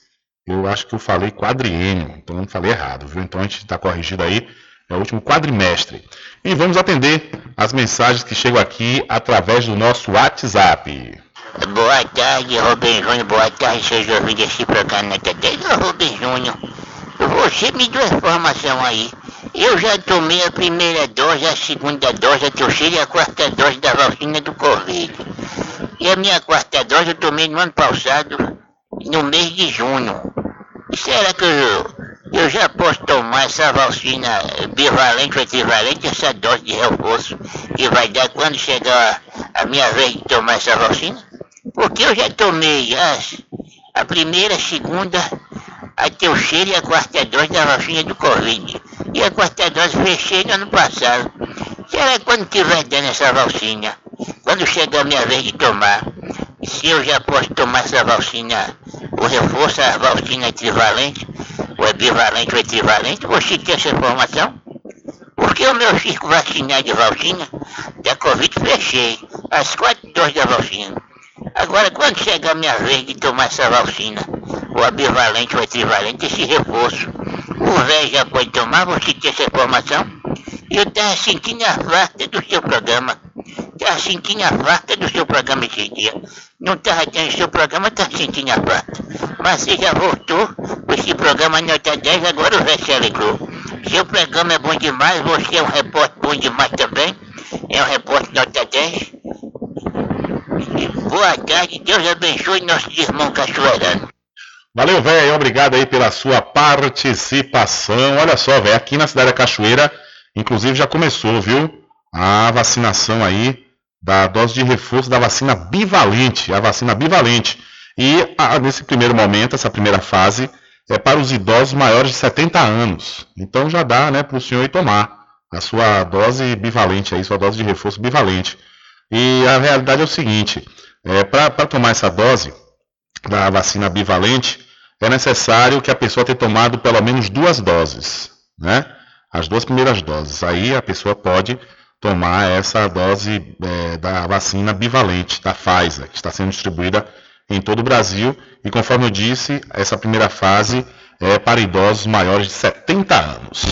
Eu acho que eu falei quadriênio, então não falei errado, viu? Então a gente está corrigido aí, é o último quadrimestre. E vamos atender as mensagens que chegam aqui através do nosso WhatsApp. Boa tarde, Rubem Júnior. Boa tarde, seus ouvintes desse programa na TD. Rubem Júnior, você me deu informação aí. Eu já tomei a primeira dose, a segunda dose, a terceira e a quarta dose da vacina do Covid. E a minha quarta dose eu tomei no ano passado, no mês de junho. Será que eu, eu já posso tomar essa vacina bivalente ou equivalente, essa dose de reforço que vai dar quando chegar a minha vez de tomar essa vacina? Porque eu já tomei as, a primeira, a segunda, a terceira e a quarta dose da vacina do Covid. E a quarta dose fechei no ano passado. Será que quando tiver dando essa vacina, quando chegar a minha vez de tomar, se eu já posso tomar essa vacina, o reforço, a vacina equivalente, o equivalente ou equivalente, você tem essa informação? Porque o meu ciclo vacinal de vacina da Covid fechei, as quatro doses da vacina. Agora, quando chegar a minha vez de tomar essa vacina, o ambivalente ou equivalente, esse reforço, o velho já pode tomar, você tem essa informação? Eu estava sentindo a falta do seu programa. Estava sentindo a falta do seu programa esse dia. Não estava tendo seu programa, estava sentindo a falta. Mas você já voltou esse programa nota 10, agora o velho se alegrou. Seu programa é bom demais, você é um repórter bom demais também. É um repórter nota 10. Boa tarde, Deus abençoe nossos irmãos cachoeiranos. Valeu, velho. Obrigado aí pela sua participação. Olha só, velho, aqui na cidade da Cachoeira, inclusive já começou, viu? A vacinação aí da dose de reforço da vacina bivalente, a vacina bivalente. E a, nesse primeiro momento, essa primeira fase, é para os idosos maiores de 70 anos. Então já dá né, para o senhor ir tomar a sua dose bivalente, aí, sua dose de reforço bivalente. E a realidade é o seguinte: é, para tomar essa dose da vacina bivalente, é necessário que a pessoa tenha tomado pelo menos duas doses, né? As duas primeiras doses. Aí a pessoa pode tomar essa dose é, da vacina bivalente da Pfizer, que está sendo distribuída em todo o Brasil. E conforme eu disse, essa primeira fase é para idosos maiores de 70 anos.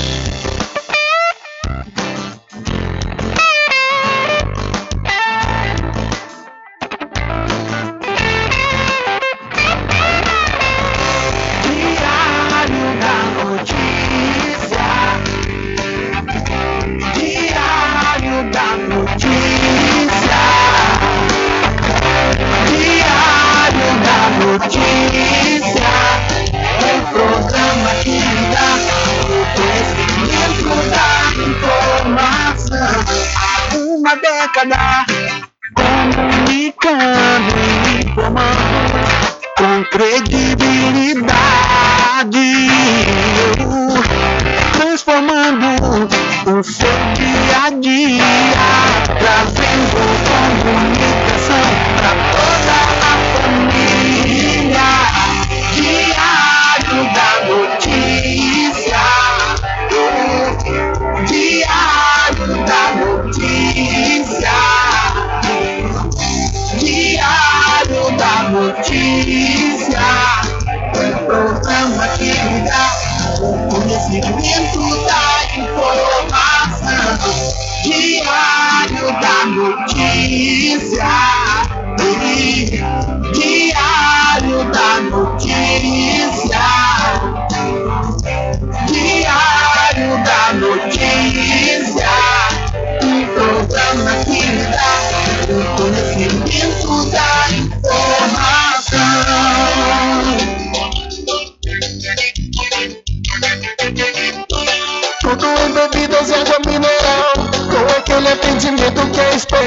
Comunicando e informando com credibilidade,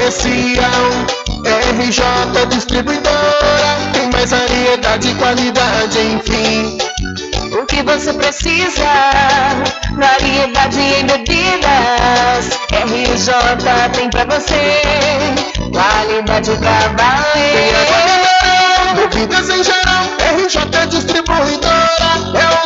especial. RJ Distribuidora, tem mais variedade e qualidade, enfim. O que você precisa? Variedade em bebidas. RJ tem pra você. Qualidade pra valer. bebidas em geral, RJ Distribuidora é o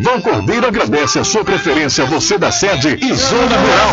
Vão Cordeiro agradece a sua preferência, você da sede e Zona Rural.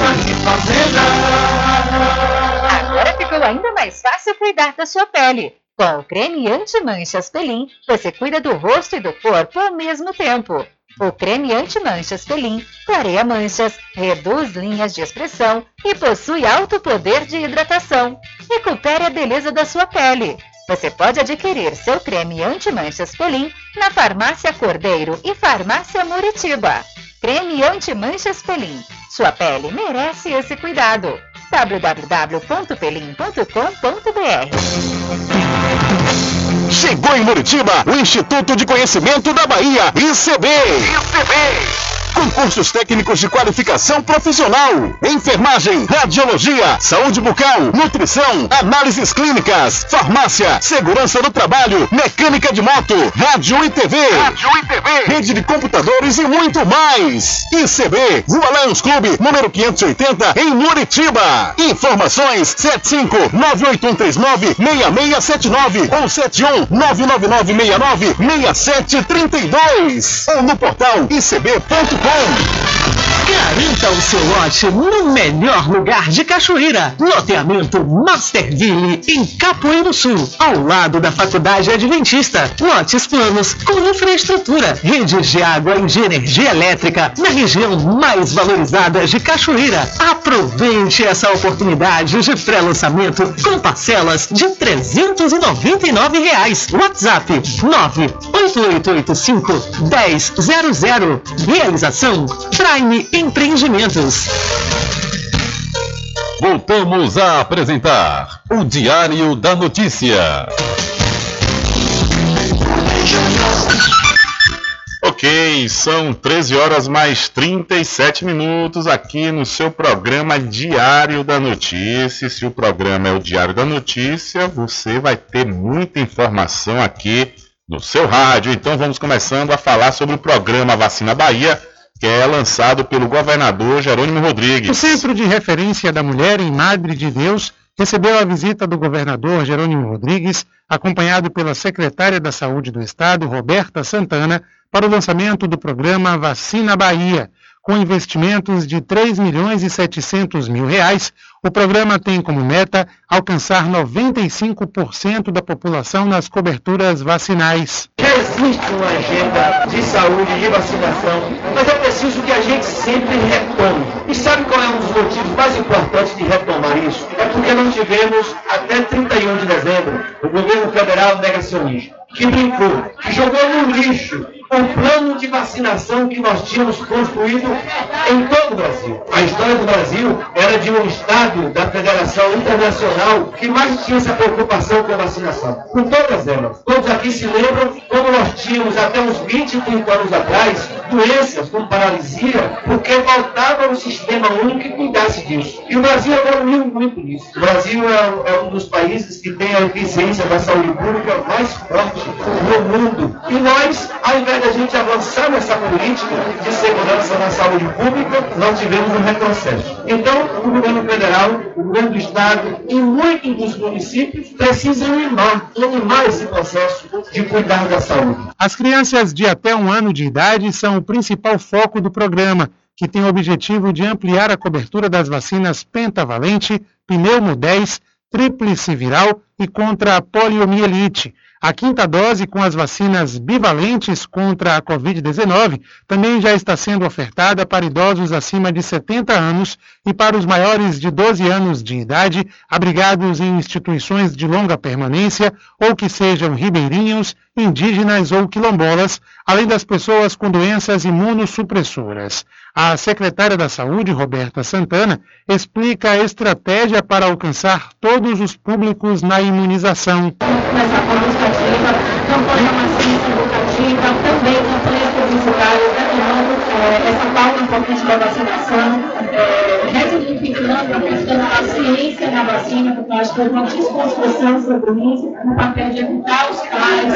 Agora ficou ainda mais fácil cuidar da sua pele. Com o creme anti-manchas Pelin, você cuida do rosto e do corpo ao mesmo tempo. O creme anti-manchas Pelin clareia manchas, reduz linhas de expressão e possui alto poder de hidratação. Recupere a beleza da sua pele. Você pode adquirir seu creme anti-manchas Pelin na Farmácia Cordeiro e Farmácia Muritiba. Creme anti-manchas Pelin. Sua pele merece esse cuidado. www.pelin.com.br Chegou em Muritiba o Instituto de Conhecimento da Bahia, ICB. ICB. Com cursos técnicos de qualificação profissional, enfermagem, radiologia, saúde bucal, nutrição, análises clínicas, farmácia, segurança do trabalho, mecânica de moto, rádio e TV, rádio e TV, rede de computadores e muito mais. ICB, Rua Lions Clube, número 580, em Muritiba. Informações 75 98139 6679 ou 71 99969 6732 ou no portal icb.com. Boom! Garanta o seu lote no melhor lugar de Cachoeira. Loteamento Masterville, em Capoeiro Sul, ao lado da Faculdade Adventista. Lotes planos com infraestrutura, redes de água e de energia elétrica na região mais valorizada de Cachoeira. Aproveite essa oportunidade de pré-lançamento com parcelas de 399 reais. WhatsApp 98885 1000. Realização Prime Empreendimentos. Voltamos a apresentar o Diário da Notícia. Ok, são 13 horas mais 37 minutos aqui no seu programa Diário da Notícia. Se o programa é o Diário da Notícia, você vai ter muita informação aqui no seu rádio. Então vamos começando a falar sobre o programa Vacina Bahia que é lançado pelo governador Jerônimo Rodrigues. O Centro de Referência da Mulher em Madre de Deus recebeu a visita do governador Jerônimo Rodrigues, acompanhado pela secretária da Saúde do Estado, Roberta Santana, para o lançamento do programa Vacina Bahia. Com investimentos de 3 milhões e 700 mil reais, o programa tem como meta alcançar 95% da população nas coberturas vacinais. Existe uma agenda de saúde, de vacinação, mas é preciso que a gente sempre retome. E sabe qual é um dos motivos mais importantes de retomar isso? É porque nós tivemos, até 31 de dezembro, o governo federal negacionista, que brincou, que jogou no lixo o plano de vacinação que nós tínhamos construído em todo o Brasil. A história do Brasil era de um Estado da Federação Internacional que mais tinha essa preocupação com a vacinação. Com todas elas. Todos aqui se lembram como nós tínhamos até uns 20, 30 anos atrás doenças como paralisia, porque faltava um sistema único que cuidasse disso. E o Brasil evoluiu muito nisso. O Brasil é, é um dos países que tem a eficiência da saúde pública mais forte no mundo. E nós, ao invés da gente avançar nessa política de segurança na saúde pública, nós tivemos um retrocesso. Então, o governo federal, o governo do estado e muitos dos municípios precisam animar, animar esse processo de cuidar da saúde. As crianças de até um ano de idade são o principal foco do programa, que tem o objetivo de ampliar a cobertura das vacinas pentavalente, pneumo 10, tríplice viral e contra a poliomielite. A quinta dose com as vacinas bivalentes contra a Covid-19 também já está sendo ofertada para idosos acima de 70 anos e para os maiores de 12 anos de idade, abrigados em instituições de longa permanência ou que sejam ribeirinhos, indígenas ou quilombolas, além das pessoas com doenças imunossupressoras. A secretária da Saúde, Roberta Santana, explica a estratégia para alcançar todos os públicos na imunização. Com a educativa, campanha maciça educativa, também campanhas publicitárias, retomando é, essa pauta importante da vacinação, ressignificando a questão da ciência na vacina, porque eu acho uma desconstrução sobre isso, no papel de educar os pais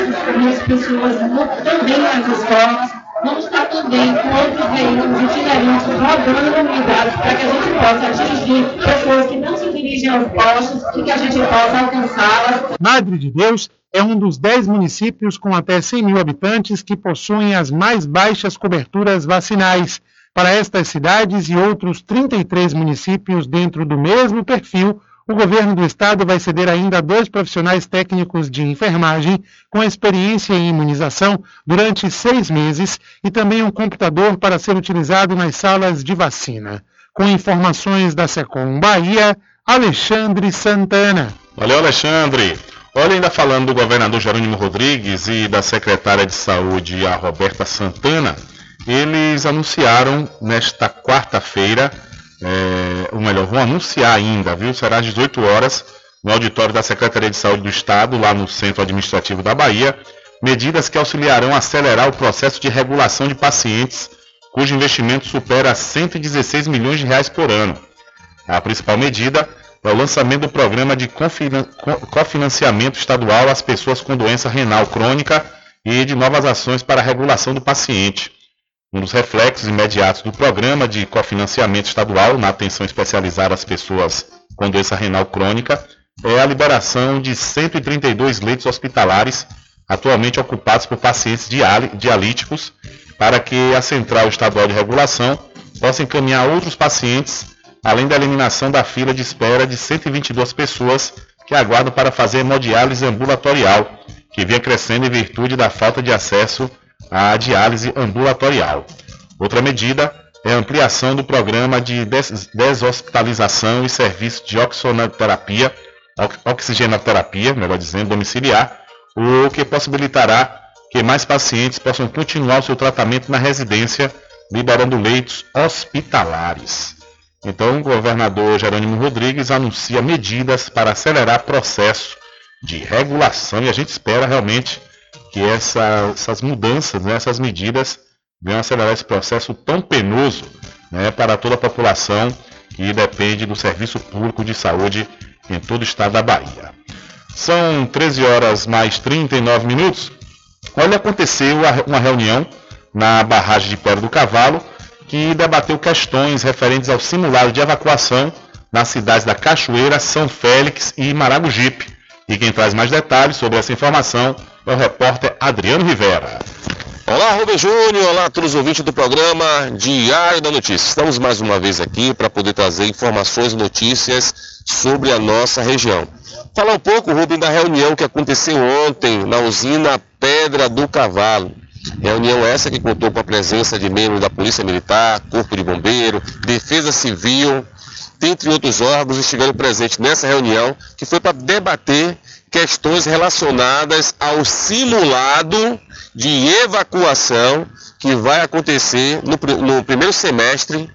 as pessoas também nas escolas, Vamos estar também com outros veículos itinerantes rodando unidades para que a gente possa atingir pessoas que não se dirigem aos postos e que a gente possa alcançá-las. Madre de Deus é um dos 10 municípios com até 100 mil habitantes que possuem as mais baixas coberturas vacinais. Para estas cidades e outros 33 municípios dentro do mesmo perfil, o governo do estado vai ceder ainda dois profissionais técnicos de enfermagem com experiência em imunização durante seis meses e também um computador para ser utilizado nas salas de vacina. Com informações da Secom Bahia, Alexandre Santana. Valeu, Alexandre. Olha, ainda falando do governador Jerônimo Rodrigues e da secretária de saúde, a Roberta Santana, eles anunciaram nesta quarta-feira é, ou melhor, vão anunciar ainda, viu? Será às 18 horas no auditório da Secretaria de Saúde do Estado, lá no Centro Administrativo da Bahia, medidas que auxiliarão a acelerar o processo de regulação de pacientes cujo investimento supera 116 milhões de reais por ano. A principal medida é o lançamento do programa de cofinanciamento estadual às pessoas com doença renal crônica e de novas ações para a regulação do paciente. Um dos reflexos imediatos do programa de cofinanciamento estadual na atenção especializada às pessoas com doença renal crônica é a liberação de 132 leitos hospitalares atualmente ocupados por pacientes dialíticos para que a Central Estadual de Regulação possa encaminhar outros pacientes, além da eliminação da fila de espera de 122 pessoas que aguardam para fazer hemodiálise ambulatorial, que vinha crescendo em virtude da falta de acesso à diálise ambulatorial. Outra medida é a ampliação do programa de deshospitalização e serviço de oxigenoterapia, oxigenoterapia, melhor dizendo, domiciliar, o que possibilitará que mais pacientes possam continuar o seu tratamento na residência, liberando leitos hospitalares. Então, o governador Jerônimo Rodrigues anuncia medidas para acelerar o processo de regulação e a gente espera realmente que essa, essas mudanças, né, essas medidas venham acelerar esse processo tão penoso né, para toda a população que depende do serviço público de saúde em todo o estado da Bahia. São 13 horas mais 39 minutos. Olha, aconteceu uma reunião na barragem de Pedra do Cavalo que debateu questões referentes ao simulado de evacuação nas cidades da Cachoeira, São Félix e Maragogipe. E quem traz mais detalhes sobre essa informação é o repórter Adriano Rivera. Olá, Rubem Júnior, olá a todos os ouvintes do programa Diário da Notícia. Estamos mais uma vez aqui para poder trazer informações e notícias sobre a nossa região. Falar um pouco, Rubem, da reunião que aconteceu ontem na usina Pedra do Cavalo. Reunião essa que contou com a presença de membros da Polícia Militar, Corpo de Bombeiro, Defesa Civil, dentre outros órgãos, estiveram presentes nessa reunião, que foi para debater questões relacionadas ao simulado de evacuação que vai acontecer no, no primeiro semestre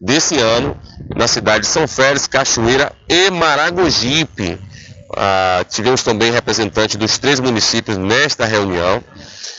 desse ano na cidade de São Félix, Cachoeira e Maragogipe. Ah, tivemos também representantes dos três municípios nesta reunião.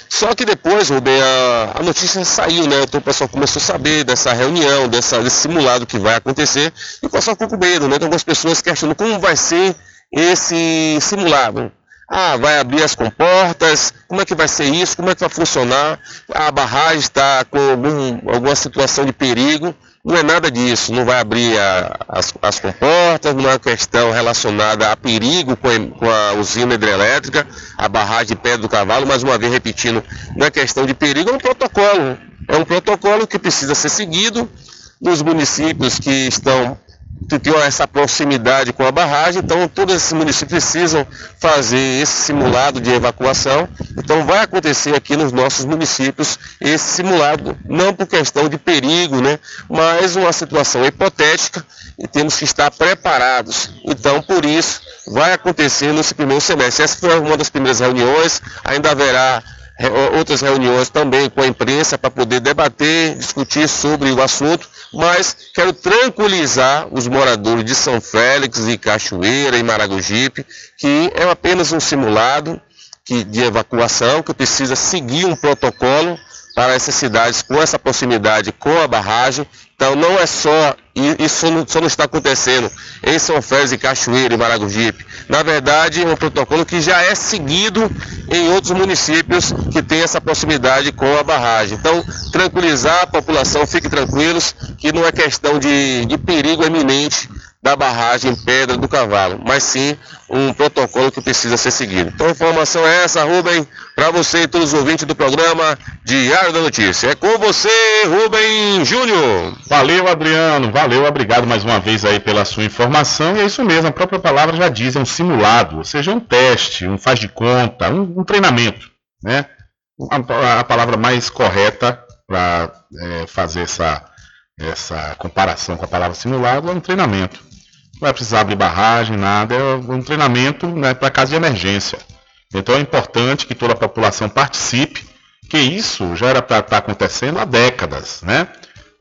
Só que depois, Rubem, a, a, notícia saiu, né? Então o pessoal começou a saber dessa reunião, dessa, desse simulado que vai acontecer, e o pessoal ficou com medo, né? Tem algumas pessoas questionando como vai ser esse simulado. Ah, vai abrir as comportas, como é que vai ser isso, como é que vai funcionar, a barragem está com algum, alguma situação de perigo. Não é nada disso, não vai abrir a, as, as comportas, não é uma questão relacionada a perigo com a, com a usina hidrelétrica, a barragem de Pedra do Cavalo, mais uma vez repetindo, não é questão de perigo, é um protocolo. É um protocolo que precisa ser seguido nos municípios que estão que tem essa proximidade com a barragem, então todos esses municípios precisam fazer esse simulado de evacuação. Então vai acontecer aqui nos nossos municípios esse simulado, não por questão de perigo, né, mas uma situação hipotética e temos que estar preparados. Então por isso vai acontecer nesse primeiro semestre. Essa foi uma das primeiras reuniões, ainda haverá outras reuniões também com a imprensa para poder debater, discutir sobre o assunto, mas quero tranquilizar os moradores de São Félix e Cachoeira e Maragogipe que é apenas um simulado que, de evacuação que precisa seguir um protocolo para essas cidades com essa proximidade com a barragem. Então não é só, isso não, só não está acontecendo em São Félix e Cachoeira e Maragogipe. Na verdade, é um protocolo que já é seguido em outros municípios que têm essa proximidade com a barragem. Então, tranquilizar a população, fiquem tranquilos, que não é questão de, de perigo eminente da barragem Pedra do Cavalo, mas sim um protocolo que precisa ser seguido. Então informação é essa, Rubem, para você e todos os ouvintes do programa Diário da Notícia. É com você, Rubem Júnior. Valeu, Adriano, valeu, obrigado mais uma vez aí pela sua informação. E é isso mesmo, a própria palavra já diz, é um simulado, ou seja, um teste, um faz de conta, um, um treinamento, né? A, a, palavra mais correta para é, fazer essa, essa comparação com a palavra simulado é um treinamento. Não vai precisar abrir barragem, nada, é um treinamento né, para caso de emergência. Então é importante que toda a população participe, que isso já era para estar tá acontecendo há décadas, né?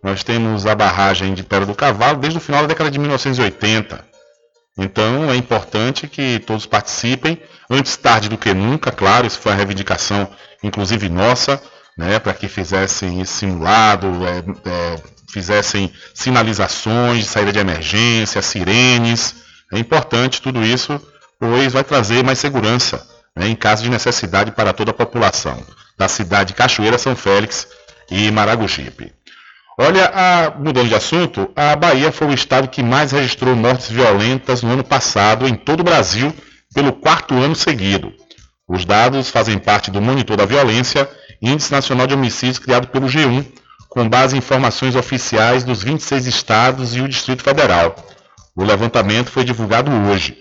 Nós temos a barragem de Pedra do Cavalo desde o final da década de 1980. Então é importante que todos participem, antes tarde do que nunca, claro, isso foi a reivindicação, inclusive nossa, né, para que fizessem esse simulado, é, é, fizessem sinalizações de saída de emergência, sirenes. É importante tudo isso, pois vai trazer mais segurança né, em caso de necessidade para toda a população da cidade de Cachoeira, São Félix e Maragogipe. Olha, a, mudando de assunto, a Bahia foi o estado que mais registrou mortes violentas no ano passado em todo o Brasil, pelo quarto ano seguido. Os dados fazem parte do Monitor da Violência, Índice Nacional de Homicídios criado pelo G1, com base em informações oficiais dos 26 estados e o Distrito Federal. O levantamento foi divulgado hoje.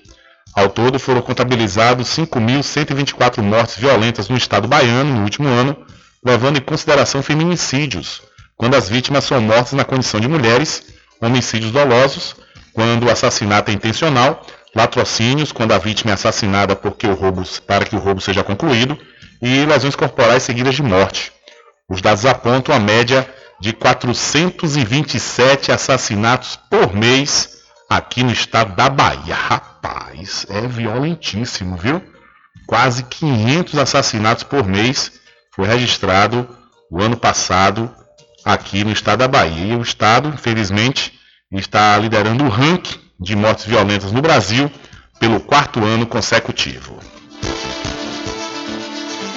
Ao todo, foram contabilizados 5.124 mortes violentas no estado baiano no último ano, levando em consideração feminicídios, quando as vítimas são mortas na condição de mulheres, homicídios dolosos, quando o assassinato é intencional, latrocínios, quando a vítima é assassinada porque o roubo, para que o roubo seja concluído, e lesões corporais seguidas de morte. Os dados apontam a média de 427 assassinatos por mês aqui no estado da Bahia. Rapaz, é violentíssimo, viu? Quase 500 assassinatos por mês foi registrado o ano passado aqui no estado da Bahia. E o estado, infelizmente, está liderando o ranking de mortes violentas no Brasil pelo quarto ano consecutivo.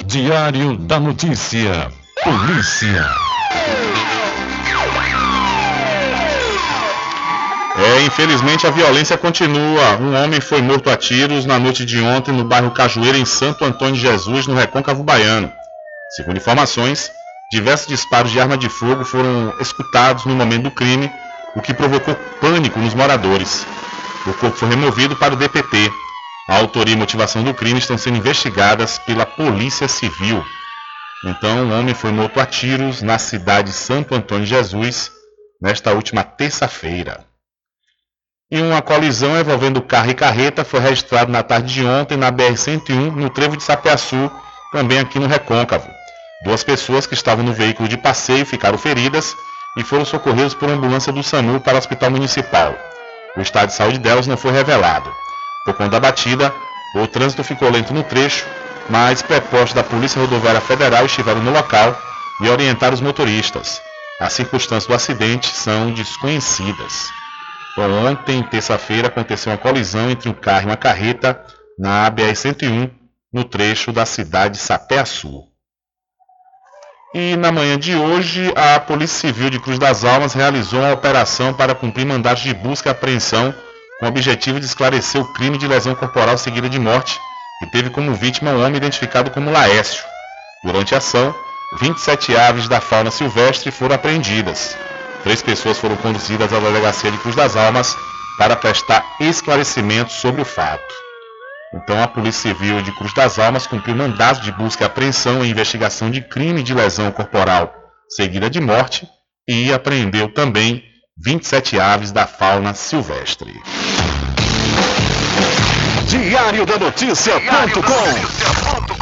Diário da Notícia. Polícia. É, infelizmente a violência continua. Um homem foi morto a tiros na noite de ontem no bairro Cajueira, em Santo Antônio de Jesus, no Recôncavo Baiano. Segundo informações, diversos disparos de arma de fogo foram escutados no momento do crime, o que provocou pânico nos moradores. O corpo foi removido para o DPT. A autoria e motivação do crime estão sendo investigadas pela Polícia Civil. Então, o homem foi morto a tiros na cidade de Santo Antônio de Jesus nesta última terça-feira. E uma colisão envolvendo carro e carreta foi registrada na tarde de ontem na BR-101, no trevo de Sapeaçu, também aqui no Recôncavo. Duas pessoas que estavam no veículo de passeio ficaram feridas e foram socorridas por ambulância do SAMU para o Hospital Municipal. O estado de saúde delas não foi revelado. Por conta da batida, o trânsito ficou lento no trecho, mas prepostos da Polícia Rodoviária Federal estiveram no local e orientaram os motoristas. As circunstâncias do acidente são desconhecidas. Ontem, terça-feira, aconteceu uma colisão entre um carro e uma carreta na BR-101, no trecho da cidade de Sapé-Sul. E na manhã de hoje, a Polícia Civil de Cruz das Almas realizou uma operação para cumprir mandados de busca e apreensão com o objetivo de esclarecer o crime de lesão corporal seguida de morte, que teve como vítima um homem identificado como Laércio. Durante a ação, 27 aves da fauna silvestre foram apreendidas. Três pessoas foram conduzidas à delegacia de Cruz das Almas para prestar esclarecimentos sobre o fato. Então, a Polícia Civil de Cruz das Almas cumpriu mandados de busca e apreensão e investigação de crime de lesão corporal seguida de morte e apreendeu também 27 aves da fauna silvestre. Diário da Notícia.com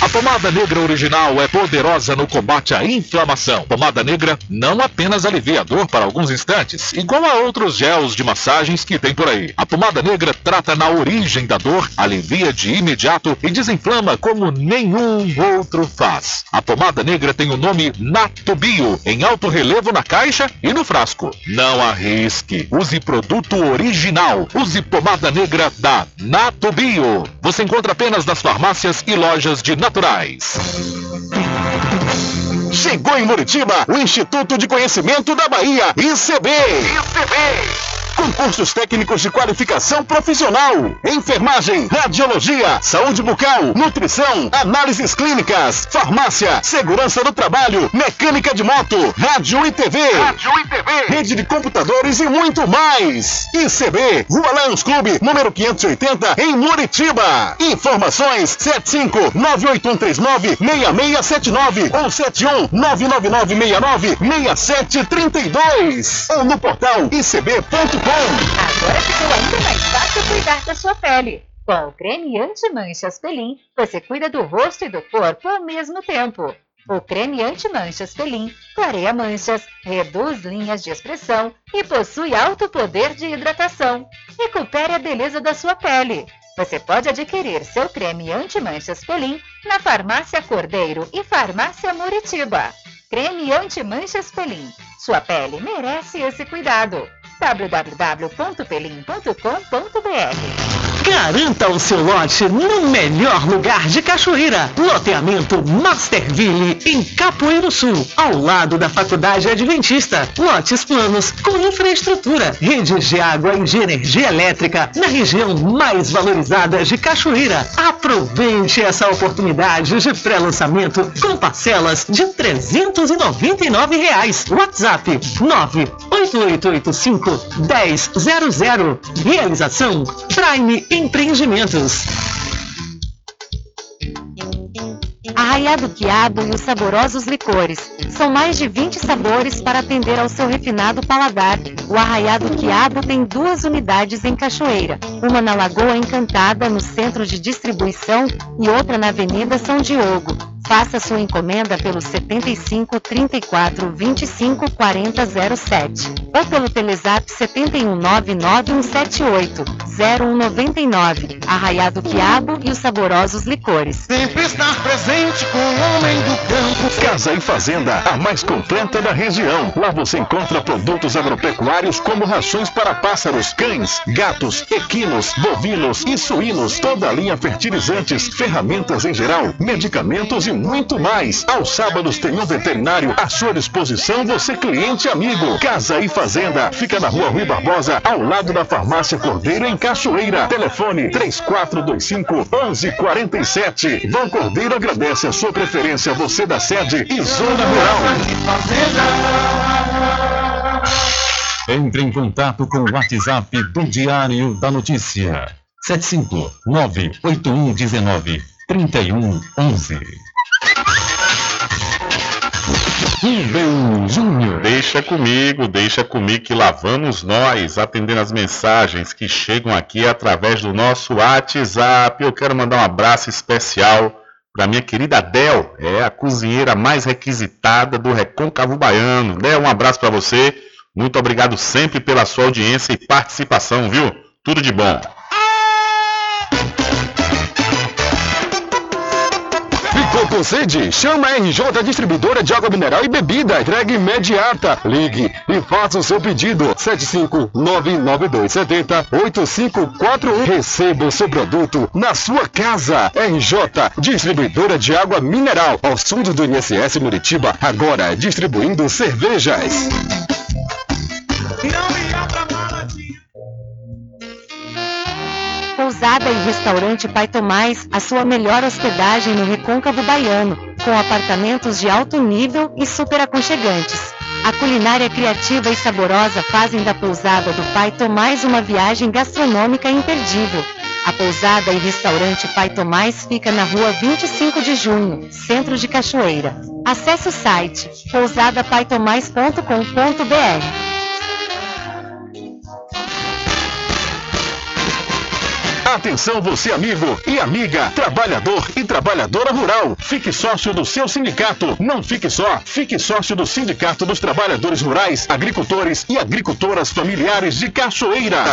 A pomada negra original é poderosa no combate à inflamação. Pomada negra não apenas alivia a dor para alguns instantes, igual a outros gels de massagens que tem por aí. A pomada negra trata na origem da dor, alivia de imediato e desinflama como nenhum outro faz. A pomada negra tem o nome Natubio em alto relevo na caixa e no frasco. Não arrisque. Use produto original. Use pomada negra da Natubio. Você encontra apenas nas farmácias e lojas de naturais. Chegou em Muritiba o Instituto de Conhecimento da Bahia, ICB. ICB. Concursos técnicos de qualificação profissional, enfermagem, radiologia, saúde bucal, nutrição, análises clínicas, farmácia, segurança do trabalho, mecânica de moto, rádio e TV, rádio e TV, rede de computadores e muito mais. ICB, Rua Lions Clube, número 580, em Muritiba. Informações 75 98139 6679 ou 71 99969 6732 ou no portal icb.com. Agora ficou ainda mais fácil cuidar da sua pele. Com o creme anti-manchas Pelin, você cuida do rosto e do corpo ao mesmo tempo. O creme anti-manchas Pelin clareia manchas, reduz linhas de expressão e possui alto poder de hidratação. Recupere a beleza da sua pele. Você pode adquirir seu creme anti-manchas Pelin na Farmácia Cordeiro e Farmácia Muritiba. Creme anti-manchas Pelin. Sua pele merece esse cuidado. www.pelin.com.br Garanta o seu lote no melhor lugar de Cachoeira. Loteamento Masterville, em Capoeiro Sul, ao lado da Faculdade Adventista. Lotes planos com infraestrutura, redes de água e de energia elétrica na região mais valorizada de Cachoeira. Aproveite essa oportunidade de pré-lançamento com parcelas de 399 reais. WhatsApp 98885 1000. Realização Prime Empreendimentos. Arraiado Quiabo e os saborosos licores. São mais de 20 sabores para atender ao seu refinado paladar. O Arraiado Quiabo tem duas unidades em Cachoeira. Uma na Lagoa Encantada, no centro de distribuição, e outra na Avenida São Diogo. Faça sua encomenda pelo 75 34 25 40 07 ou pelo Telezap 71 99178 0199. Arraiado Quiabo e os saborosos licores. Sempre estar presente com o homem do campo. Casa e Fazenda, a mais completa da região. Lá você encontra produtos agropecuários como rações para pássaros, cães, gatos, equinos, bovinos e suínos, toda a linha fertilizantes, ferramentas em geral, medicamentos e muito mais. Aos sábados tem um veterinário à sua disposição, você cliente amigo. Casa e Fazenda, fica na rua Rui Barbosa, ao lado da farmácia Cordeiro, em Cachoeira. Telefone 3425 1147. Vão Cordeiro agradece a sua preferência, você da sede e Zona Rural. Entre em contato com o WhatsApp do Diário da Notícia. 759-8119-3111. Rubem Júnior. Deixa comigo, deixa comigo que lá vamos nós atendendo as mensagens que chegam aqui através do nosso WhatsApp. Eu quero mandar um abraço especial para minha querida Del, é a cozinheira mais requisitada do Recôncavo Baiano. Del, um abraço para você. Muito obrigado sempre pela sua audiência e participação, viu? Tudo de bom. Com sede? Chama a RJ Distribuidora de Água Mineral e Bebida. Entrega imediata. Ligue e faça o seu pedido. 75992708541. Receba o seu produto na sua casa. RJ Distribuidora de Água Mineral. Aos fundos do INSS Muritiba. Agora distribuindo cervejas. Pousada e Restaurante Pai Tomás, a sua melhor hospedagem no Recôncavo Baiano, com apartamentos de alto nível e super aconchegantes. A culinária criativa e saborosa fazem da pousada do Pai Tomás uma viagem gastronômica imperdível. A pousada e restaurante Pai Tomás fica na rua 25 de junho, centro de Cachoeira. Acesse o site pousadapaitomais.com.br. Atenção você amigo e amiga, trabalhador e trabalhadora rural. Fique sócio do seu sindicato. Não fique só, fique sócio do Sindicato dos Trabalhadores Rurais, Agricultores e Agricultoras Familiares de Cachoeira.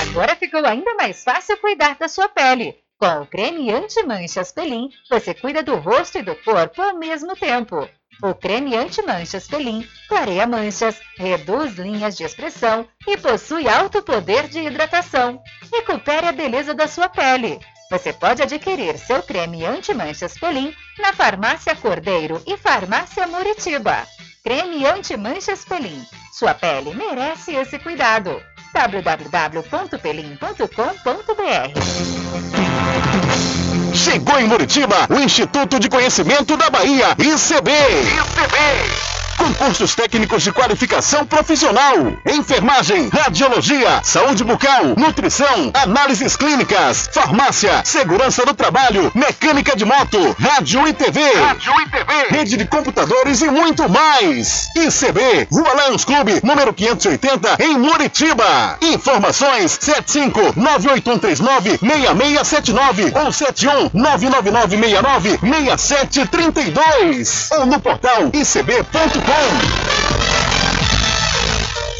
Agora ficou ainda mais fácil cuidar da sua pele. Com o creme anti-manchas Pelin, você cuida do rosto e do corpo ao mesmo tempo. O creme anti-manchas Pelin clareia manchas, reduz linhas de expressão e possui alto poder de hidratação. Recupere a beleza da sua pele. Você pode adquirir seu creme anti-manchas Pelin na Farmácia Cordeiro e Farmácia Muritiba. Creme anti-manchas Pelin. Sua pele merece esse cuidado. www.pelin.com.br Chegou em Muritiba o Instituto de Conhecimento da Bahia, ICB. com cursos técnicos de qualificação profissional, enfermagem, radiologia, saúde bucal, nutrição, análises clínicas, farmácia, segurança do trabalho, mecânica de moto, rádio e TV, rádio e TV, rede de computadores e muito mais. ICB, Rua Lions Clube, número 580, em Muritiba. Informações 75 98139 6679 ou 71 99969 6732 ou no portal icb.com.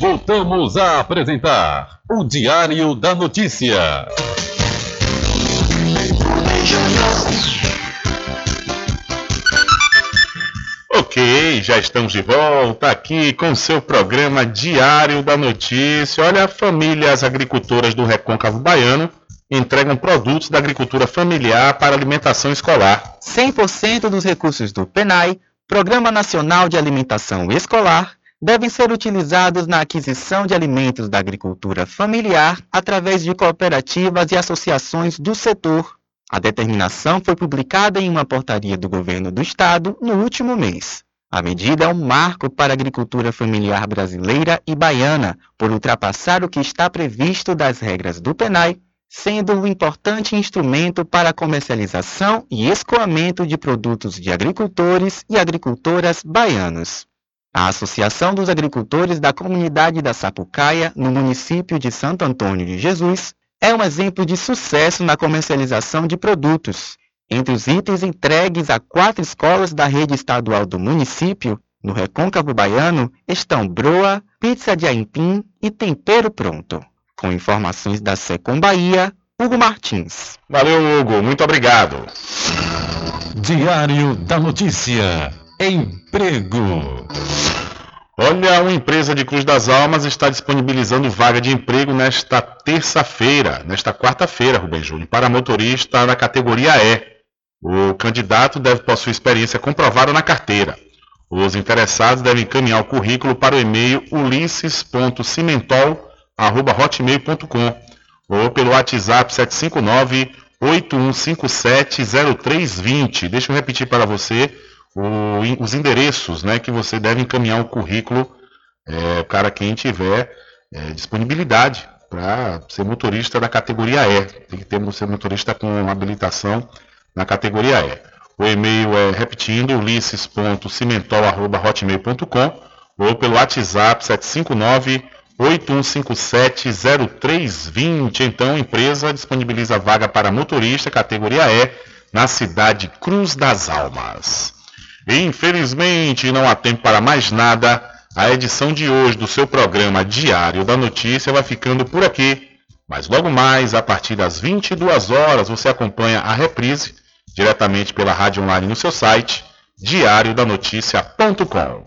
Voltamos a apresentar o Diário da Notícia. Ok, já estamos de volta aqui com seu programa Diário da Notícia. Olha, famílias agricultoras do Recôncavo Baiano entregam produtos da agricultura familiar para alimentação escolar. 100% dos recursos do PENAI, Programa Nacional de Alimentação Escolar, devem ser utilizados na aquisição de alimentos da agricultura familiar através de cooperativas e associações do setor. A determinação foi publicada em uma portaria do governo do estado no último mês. A medida é um marco para a agricultura familiar brasileira e baiana, por ultrapassar o que está previsto das regras do PENAI, sendo um importante instrumento para a comercialização e escoamento de produtos de agricultores e agricultoras baianos. A Associação dos Agricultores da Comunidade da Sapucaia, no município de Santo Antônio de Jesus, é um exemplo de sucesso na comercialização de produtos. Entre os itens entregues a quatro escolas da rede estadual do município, no Recôncavo Baiano, estão broa, pizza de aipim e tempero pronto. Com informações da Secom Bahia, Hugo Martins. Valeu, Hugo. Muito obrigado. Diário da Notícia. Emprego. Olha, uma empresa de Cruz das Almas está disponibilizando vaga de emprego nesta terça-feira, nesta quarta-feira, Rubem Júnior, para motorista na categoria E. O candidato deve possuir experiência comprovada na carteira. Os interessados devem encaminhar o currículo para o e-mail ulisses.cimentol.hotmail.com ou pelo WhatsApp 759 81570320. Deixa eu repetir para você o, os endereços né, que você deve encaminhar o currículo é, para quem tiver é, disponibilidade para ser motorista da categoria E. Tem que ter ser motorista com habilitação na categoria E. O e-mail é repetindo ulisses.cimentol.hotmail.com ou pelo WhatsApp 759 81570320. Então, a empresa disponibiliza vaga para motorista categoria E na cidade Cruz das Almas. Infelizmente, não há tempo para mais nada. A edição de hoje do seu programa Diário da Notícia vai ficando por aqui. Mas logo mais, a partir das 22 horas, você acompanha a reprise diretamente pela rádio online no seu site diariodanoticia.com.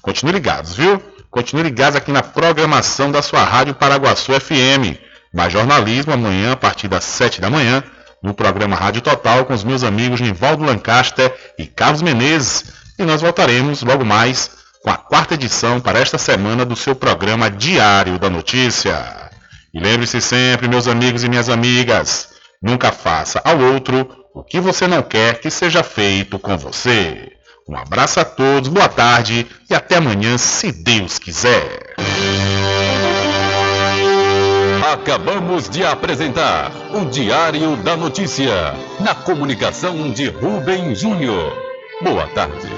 Continue ligados, viu? Continue ligados aqui na programação da sua rádio Paraguaçu FM. Mais jornalismo amanhã a partir das 7 da manhã no programa Rádio Total com os meus amigos Nivaldo Lancaster e Carlos Menezes. E nós voltaremos logo mais com a quarta edição para esta semana do seu programa Diário da Notícia. E lembre-se sempre, meus amigos e minhas amigas, nunca faça ao outro o que você não quer que seja feito com você. Um abraço a todos, boa tarde e até amanhã, se Deus quiser. Acabamos de apresentar o Diário da Notícia, na comunicação de Rubem Júnior. Boa tarde.